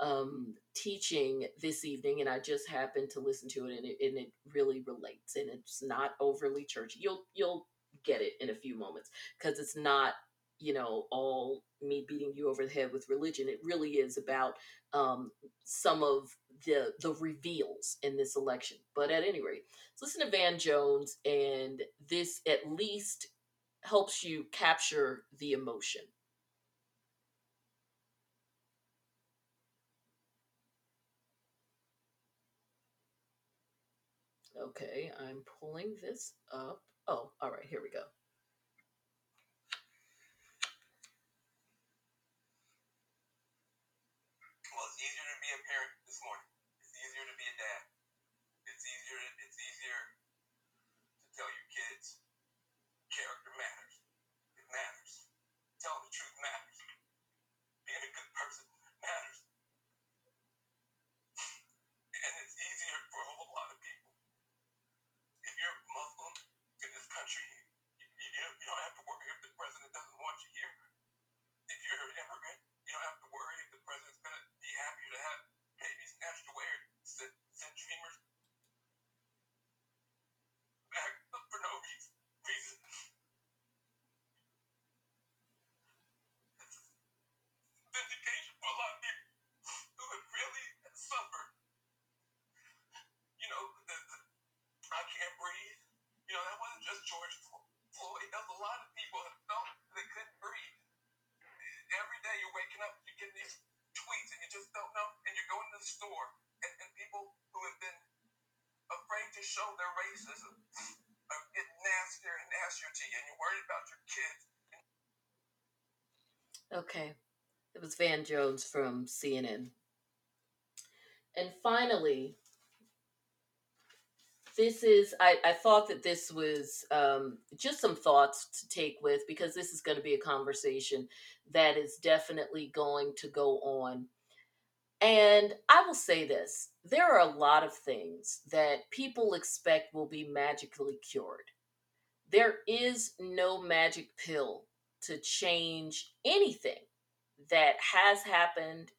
um, teaching this evening, and I just happened to listen to it, and it, and it really relates, and it's not overly churchy. You'll you'll get it in a few moments because it's not you know, all me beating you over the head with religion. It really is about um, some of the the reveals in this election. But at any rate, listen to Van Jones, and this at least helps you capture the emotion. Okay, I'm pulling this up. Oh, all right, here we go. store and, and people who have been afraid to show their racism are getting nastier and nastier to you, and you're worried about your kids. Okay. It was Van Jones from CNN. And finally, this is I, I thought that this was um, just some thoughts to take with because this is going to be a conversation that is definitely going to go on and I will say this there are a lot of things that people expect will be magically cured. There is no magic pill to change anything that has happened,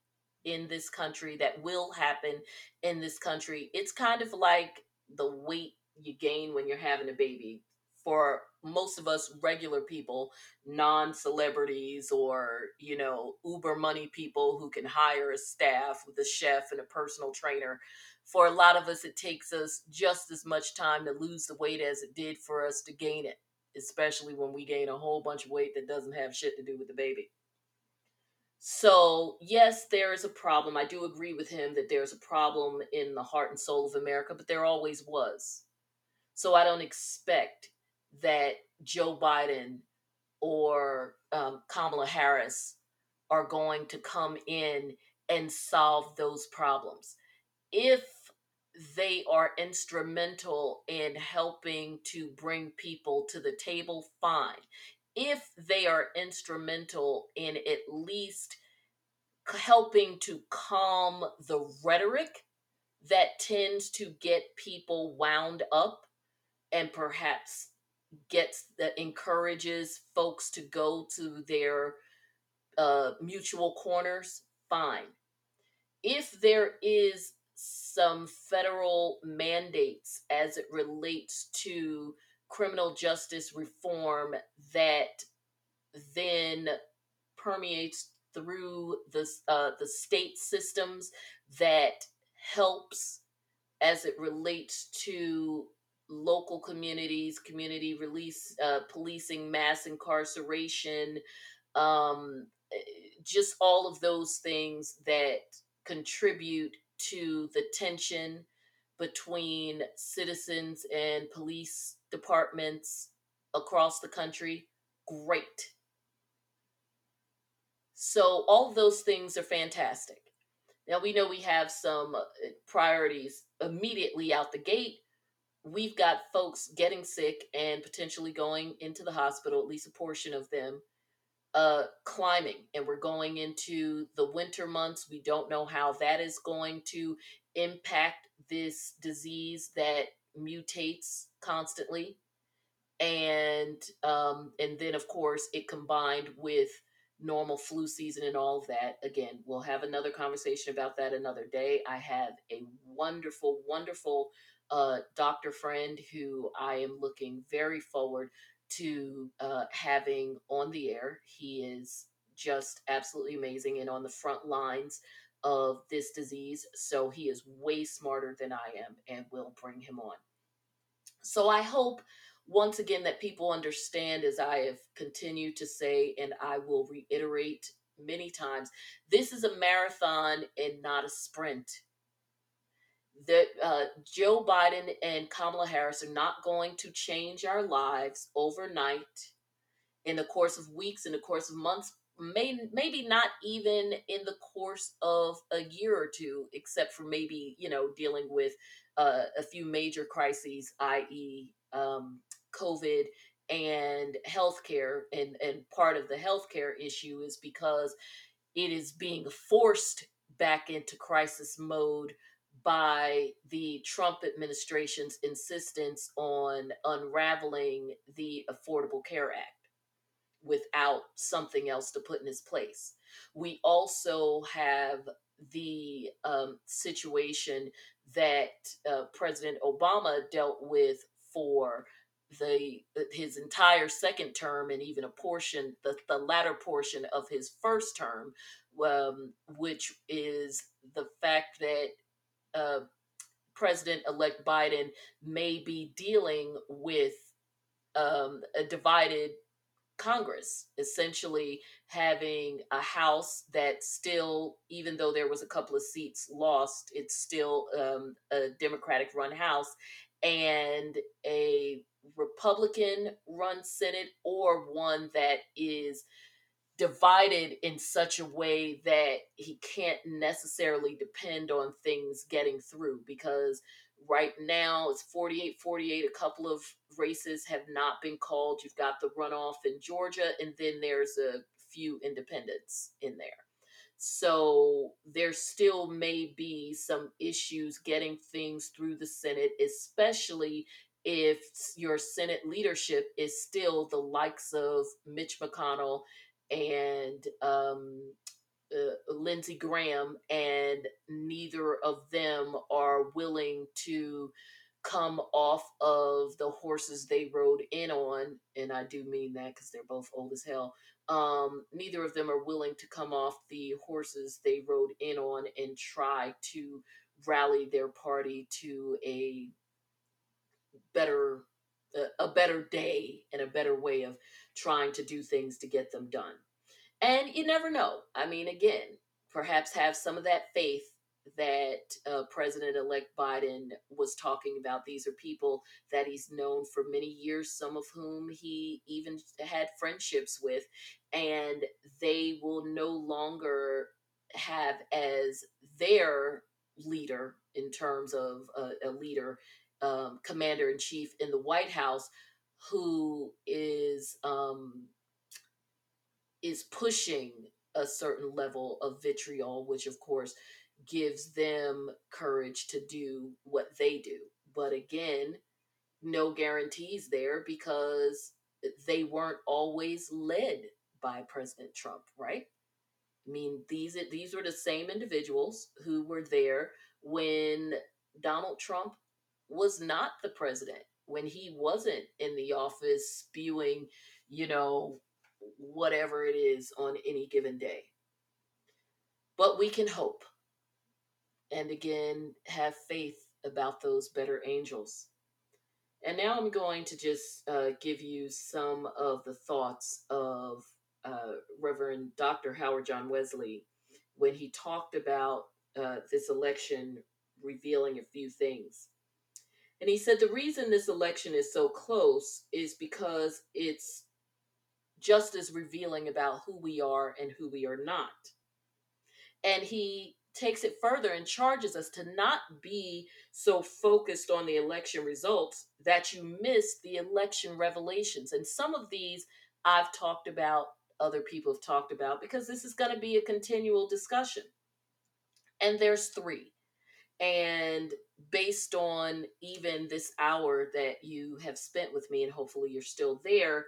in this country that will happen in this country. It's kind of like the weight you gain when you're having a baby. For most of us regular people, non celebrities, or, you know, uber money people who can hire a staff with a chef and a personal trainer, for a lot of us, it takes us just as much time to lose the weight as it did for us to gain it, especially when we gain a whole bunch of weight that doesn't have shit to do with the baby. So, yes, there is a problem. I do agree with him that there's a problem in the heart and soul of America, but there always was. So, I don't expect that Joe Biden or um, Kamala Harris are going to come in and solve those problems. If they are instrumental in helping to bring people to the table, fine if they are instrumental in at least helping to calm the rhetoric that tends to get people wound up and perhaps gets that encourages folks to go to their uh, mutual corners, fine. If there is some federal mandates as it relates to criminal justice reform that then permeates through the uh, the state systems that helps as it relates to local communities, community release, uh, policing, mass incarceration, um, eh, just all of those things that contribute to the tension between citizens and police departments across the country, great. So, all those things are fantastic. Now, we know we have some uh, priorities immediately out the gate. We've got folks getting sick and potentially going into the hospital, at least a portion of them, uh, climbing. And we're going into the winter months. We don't know how that is going to impact this disease that mutates constantly and um and then of course it combined with normal flu season and all of that again we'll have another conversation about that another day i have a wonderful wonderful uh doctor friend who i am looking very forward to uh having on the air he is just absolutely amazing and on the front lines of this disease so he is way smarter than i am and we'll bring him on so I hope once again that people understand, as I have continued to say, and I will reiterate many times, this is a marathon and not a sprint. That uh, Joe Biden and Kamala Harris are not going to change our lives overnight in the course of weeks, in the course of months, may, maybe not even in the course of a year or two, except for maybe, you know, dealing with uh, a few major crises, i.e., um, COVID and healthcare. And, and part of the healthcare issue is because it is being forced back into crisis mode by the Trump administration's insistence on unraveling the Affordable Care Act without something else to put in its place. We also have the um, situation that uh, President Obama dealt with for the his entire second term and even a portion the, the latter portion of his first term um, which is the fact that uh, President-elect Biden may be dealing with um, a divided Congress, essentially having a House that still, even though there was a couple of seats lost, it's still um, a Democratic run House, and a Republican run Senate, or one that is divided in such a way that he can't necessarily depend on things getting through because right now it's 48 48 a couple of races have not been called. You've got the runoff in georgia and then there's a few independents in there. So there still may be some issues getting things through the senate especially if your senate leadership is still the likes of mitch mcconnell and um, uh, Lindsey Graham, and neither of them are willing to come off of the horses they rode in on. And I do mean that because they're both old as hell. Um, neither of them are willing to come off the horses they rode in on and try to rally their party to a better a better day and a better way of trying to do things to get them done. And you never know. I mean, again, perhaps have some of that faith that uh, President elect Biden was talking about. These are people that he's known for many years, some of whom he even had friendships with, and they will no longer have as their leader in terms of a, a leader, um, commander in chief in the White House, who is um, is pushing a certain level of vitriol, which of course gives them courage to do what they do. But again, no guarantees there because they weren't always led by President Trump, right? I mean, these these were the same individuals who were there when Donald Trump was not the president, when he wasn't in the office spewing, you know, whatever it is on any given day. But we can hope. And again, have faith about those better angels. And now I'm going to just uh, give you some of the thoughts of uh, Reverend Dr. Howard John Wesley when he talked about uh, this election revealing a few things. And he said the reason this election is so close is because it's just as revealing about who we are and who we are not. And he takes it further and charges us to not be so focused on the election results that you miss the election revelations. And some of these I've talked about, other people have talked about, because this is going to be a continual discussion. And there's three. And based on even this hour that you have spent with me, and hopefully you're still there,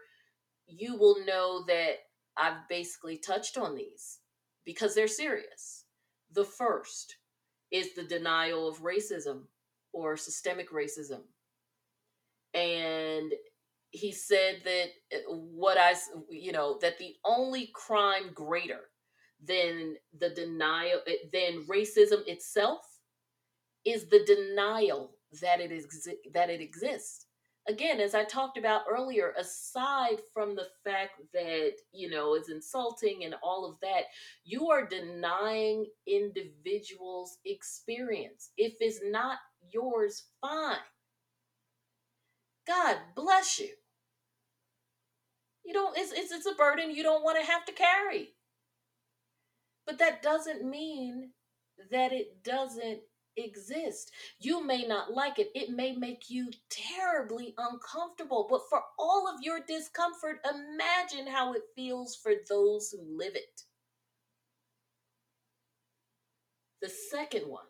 you will know that I've basically touched on these because they're serious. The first is the denial of racism or systemic racism. And he said that uh, what I, you know, that the only crime greater than the denial, eh, than racism itself is the denial that it is that it exists again, as I talked about earlier, aside from the fact that, you know, it's insulting and all of that, you are denying individuals' experience. If it's not yours, fine. God bless you. You don't, it's, it's, it's a burden you don't want to have to carry. But that doesn't mean that it doesn't exist. You may not like it. It may make you terribly uncomfortable. But for all of your discomfort, imagine how it feels for those who live it. The second one,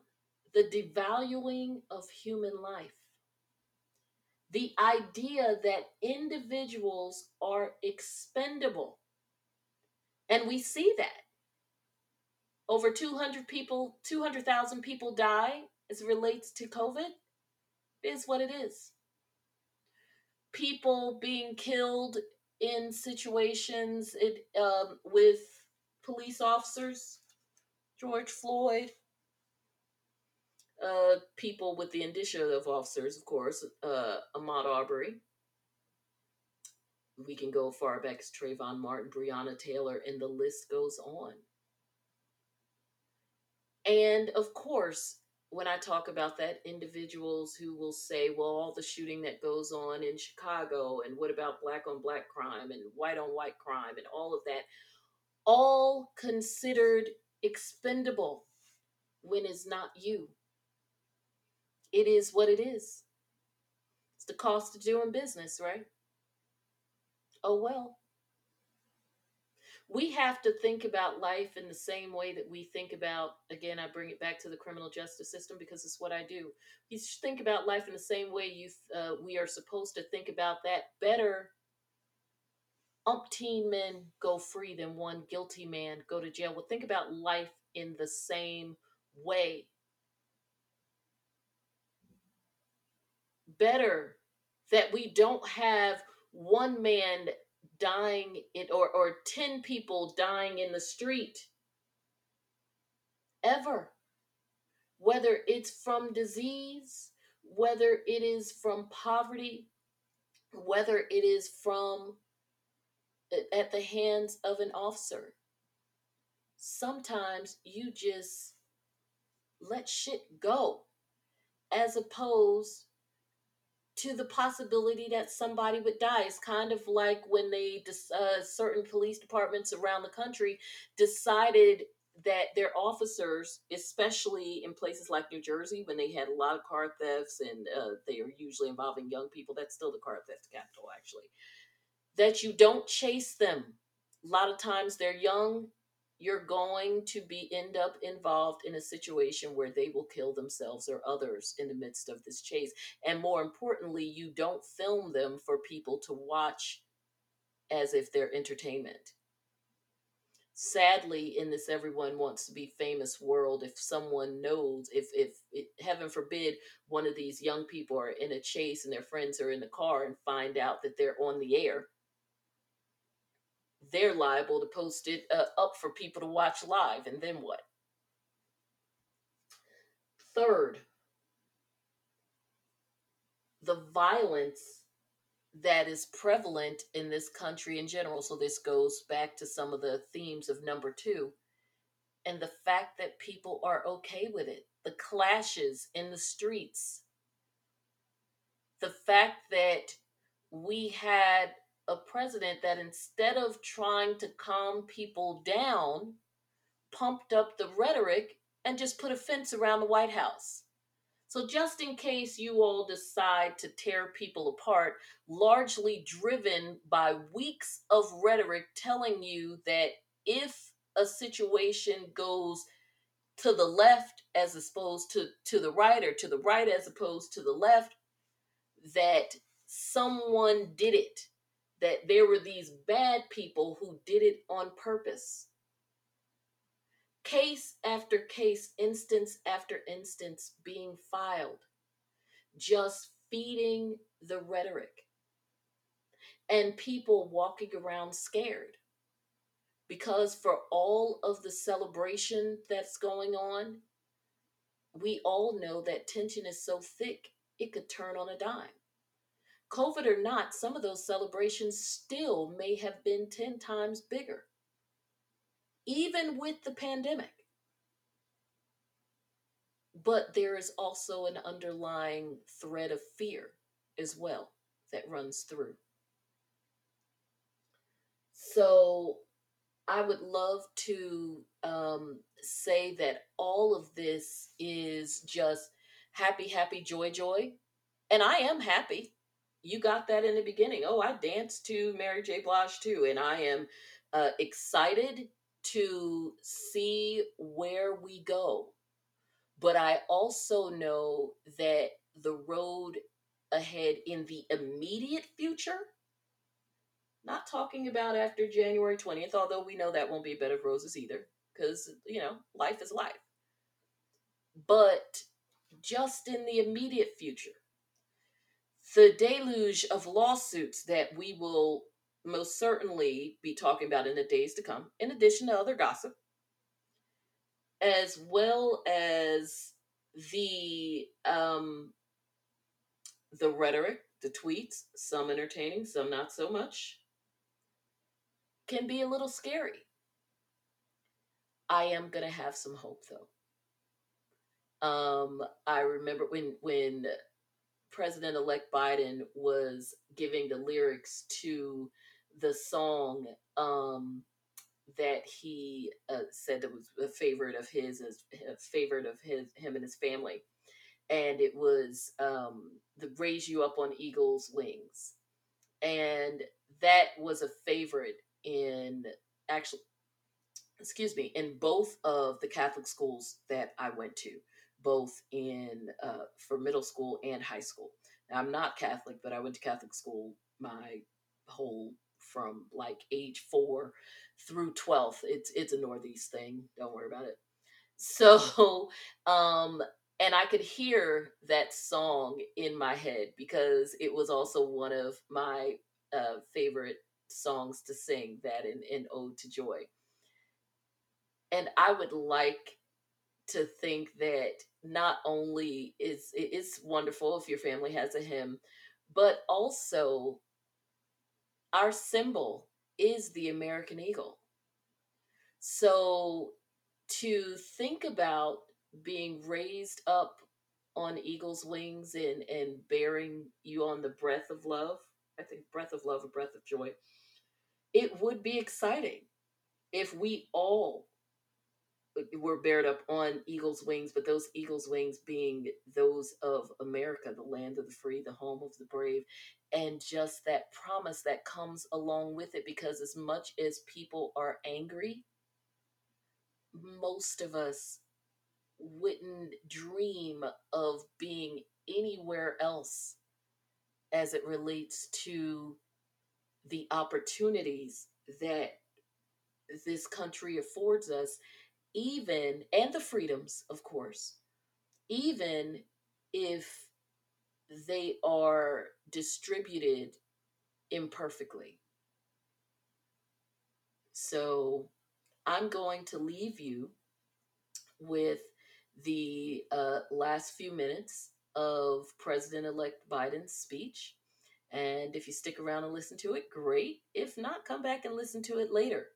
the devaluing of human life. The idea that individuals are expendable. And we see that over 200 people, 200,000 people die as it relates to COVID is what it is. People being killed in situations it, um, with police officers, George Floyd, uh, people with the indicia of officers, of course, uh, Ahmaud Arbery. We can go far back as Trayvon Martin, Breonna Taylor, and the list goes on. And of course, when I talk about that, individuals who will say, well, all the shooting that goes on in Chicago, and what about black on black crime and white on white crime and all of that, all considered expendable when it's not you. It is what it is. It's the cost of doing business, right? Oh well we have to think about life in the same way that we think about again i bring it back to the criminal justice system because it's what i do you think about life in the same way you uh, we are supposed to think about that better umpteen men go free than one guilty man go to jail. Well, think about life in the same way. Better that we don't have one man dying in, or, or 10 people dying in the street ever. Whether it's from disease, whether it is from poverty, whether it is from at the hands of an officer. Sometimes you just let shit go as opposed to the possibility that somebody would die. It's kind of like when they, uh, certain police departments around the country decided that their officers, especially in places like New Jersey, when they had a lot of car thefts and uh, they are usually involving young people, that's still the car theft capital, actually, that you don't chase them. A lot of times they're young. You're going to be end up involved in a situation where they will kill themselves or others in the midst of this chase. And more importantly, you don't film them for people to watch as if they're entertainment sadly in this everyone wants to be famous world if someone knows if if it, heaven forbid one of these young people are in a chase and their friends are in the car and find out that they're on the air they're liable to post it uh, up for people to watch live and then what third the violence that is prevalent in this country in general. So this goes back to some of the themes of number two and the fact that people are okay with it. The clashes in the streets. The fact that we had a president that instead of trying to calm people down, pumped up the rhetoric and just put a fence around the White House. So, just in case you all decide to tear people apart, largely driven by weeks of rhetoric telling you that if a situation goes to the left as opposed to, to the right, or to the right as opposed to the left, that someone did it, that there were these bad people who did it on purpose case after case, instance after instance being filed, just feeding the rhetoric, and people walking around scared. Because for all of the celebration that's going on, we all know that tension is so thick it could turn on a dime. COVID or not, some of those celebrations still may have been 10 times bigger even with the pandemic. But there is also an underlying thread of fear as well that runs through. So I would love to um, say that all of this is just happy, happy, joy, joy. And I am happy. You got that in the beginning. Oh, I danced to Mary J. Blige too. And I am uh, excited to see where we go. But I also know that the road ahead in the immediate future, not talking about after January 20th, although we know that won't be a bed of roses either, because, you know, life is life. But just in the immediate future, the deluge of lawsuits that we will most certainly be talking about in the days to come, in addition to other gossip, as well as the um, the rhetoric, the tweets, some entertaining, some not so much, can be a little scary. I am gonna have some hope though. Um, I remember when when President elect Biden was giving the lyrics to the song um, that he uh, said that was a favorite of his, a favorite of his, him and his family, and it was um, the "Raise You Up on Eagle's Wings," and that was a favorite in actually, excuse me, in both of the Catholic schools that I went to, both in uh, for middle school and high school. Now, I'm not Catholic, but I went to Catholic school my whole from like age four through 12th. It's it's a Northeast thing. Don't worry about it. So, um, and I could hear that song in my head because it was also one of my uh, favorite songs to sing. That in, in Ode to Joy. And I would like to think that not only is it is wonderful if your family has a hymn, but also our symbol is the American eagle. So to think about being raised up on eagle's wings and, and bearing you on the breath of love, I think breath of love, a breath of joy, it would be exciting if we all were bared up on eagle's wings, but those eagle's wings being those of America, the land of the free, the home of the brave, and just that promise that comes along with it. Because as much as people are angry, most of us wouldn't dream of being anywhere else as it relates to the opportunities that this country affords us even and the freedoms of course even if they are distributed imperfectly. So i'm going to leave you with the uh, last few minutes of president-elect biden's speech. And if you stick around and listen to it great. If not come back and listen to it later.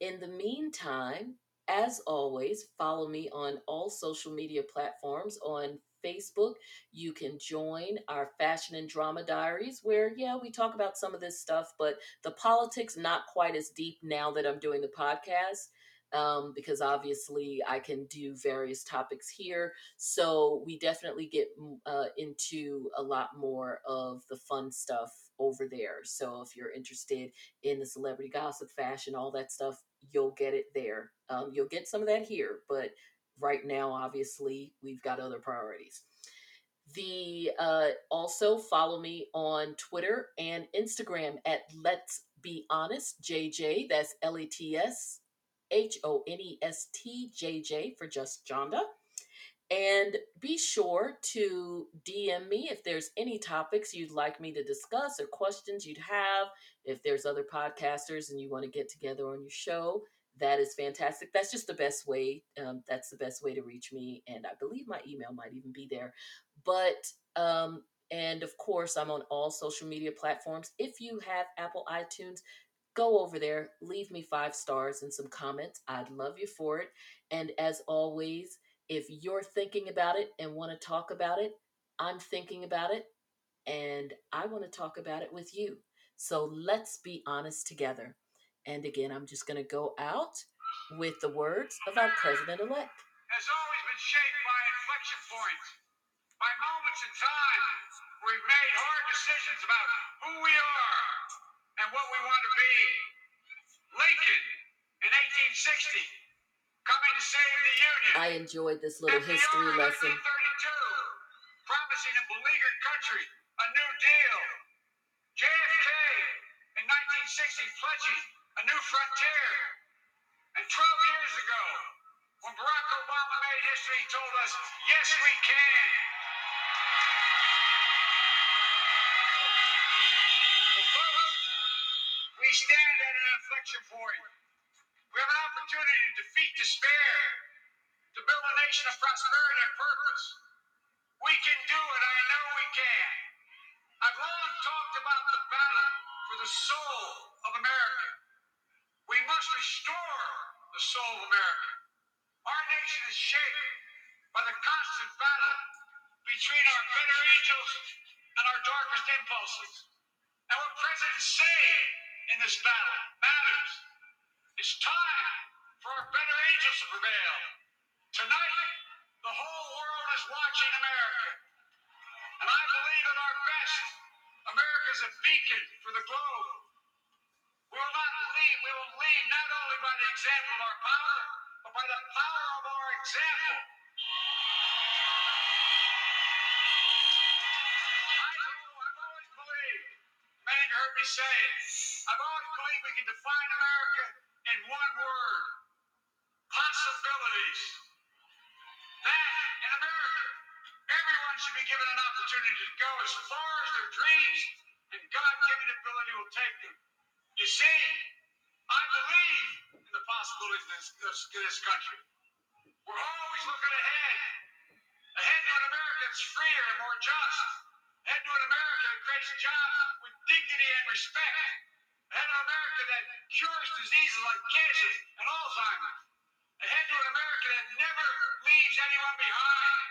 In the meantime as always, follow me on all social media platforms. On Facebook, you can join our fashion and drama diaries, where, yeah, we talk about some of this stuff, but the politics not quite as deep now that I'm doing the podcast um, because obviously I can do various topics here. So we definitely get uh, into a lot more of the fun stuff over there. So if you're interested in the celebrity gossip, fashion, all that stuff, you'll get it there. Um, you'll get some of that here, but right now, obviously, we've got other priorities. The uh, also follow me on Twitter and Instagram at Let's Be Honest JJ. That's L E T S H O N E S T J J for just Jonda. And be sure to DM me if there's any topics you'd like me to discuss or questions you'd have. If there's other podcasters and you want to get together on your show, that is fantastic. That's just the best way. Um, that's the best way to reach me. And I believe my email might even be there. But, um, and of course, I'm on all social media platforms. If you have Apple iTunes, go over there, leave me five stars and some comments. I'd love you for it. And as always, if you're thinking about it and want to talk about it, I'm thinking about it and I want to talk about it with you. So let's be honest together. And again, I'm just going to go out with the words of our president elect. Has always been shaped by inflection points, by moments in time where we've made hard decisions about who we are and what we want to be. Lincoln in 1860, coming to save the Union. I enjoyed this little history lesson. 1932, promising a beleaguered country a new deal. JFK in 1960, pledging a new frontier. And 12 years ago, when Barack Obama made history, he told us, yes, we can. We stand at an inflection point. We have an opportunity to defeat despair, to build a nation of prosperity and purpose. We can do it. I know we can. I've long talked about the battle for the soul of America. We must restore the soul of America. Our nation is shaped by the constant battle between our better angels and our darkest impulses. And what presidents say in this battle matters. It's time for our better angels to prevail. Tonight, the whole world is watching America. And I believe at our best, America is a beacon for the globe. We will not lead, we will lead not only by the example of our power, but by the power of our example. Say I've always believed we can define America in one word possibilities. That in America, everyone should be given an opportunity to go as far as their dreams and God given ability will take them. You see, I believe in the possibilities of this, this, this country. We're always looking ahead, ahead to an America that's freer and more just, ahead to an America that creates jobs with dignity and respect, to an America that cures diseases like cancer and Alzheimer's, ahead to an America that never leaves anyone behind,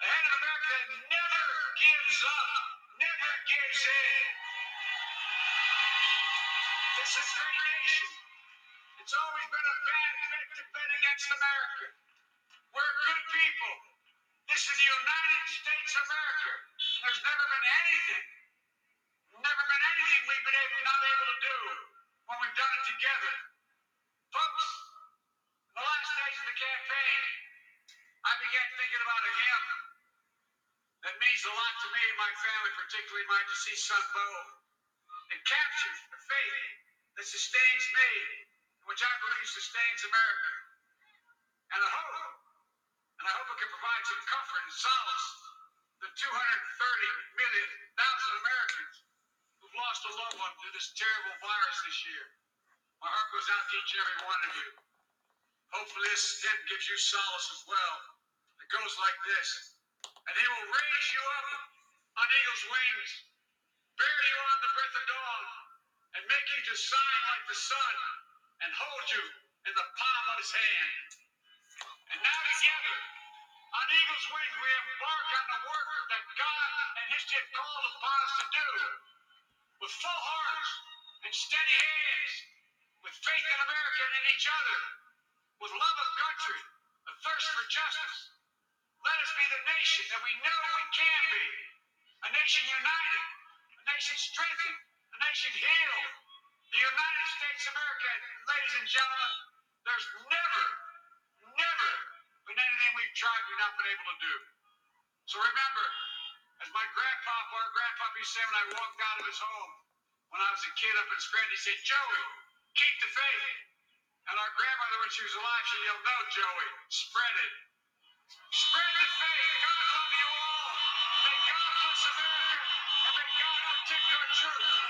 ahead of an America that never gives up, never gives in. This is great nation. It's always been a bad bet to bet against America. We're good people. This is the United States of America. There's never been anything we've been able, not able to do when we've done it together. Folks, in the last days of the campaign, I began thinking about a hymn that means a lot to me and my family, particularly my deceased son Bo. It captures the faith that sustains me, which I believe sustains America. And I hope, and I hope it can provide some comfort and solace to 230 million thousand Americans lost a loved one to this terrible virus this year. My heart goes out to each and every one of you. Hopefully this hymn gives you solace as well. It goes like this. And he will raise you up on eagle's wings, bear you on the breath of dawn, and make you to shine like the sun, and hold you in the palm of his hand. And now together, on eagle's wings, we embark on the work that God and have called upon us to do. With full hearts and steady hands, with faith in America and in each other, with love of country, a thirst for justice. Let us be the nation that we know we can be. A nation united, a nation strengthened, a nation healed. The United States of America, ladies and gentlemen, there's never, never been anything we've tried we've not been able to do. So remember, as my grandpapa, our grandpapa used to say when I walked out of his home when I was a kid up in Scranton, he said, Joey, keep the faith. And our grandmother, when she was alive, she yelled, No, Joey, spread it. Spread the faith. God love you all. May God bless America. And may God protect our truth.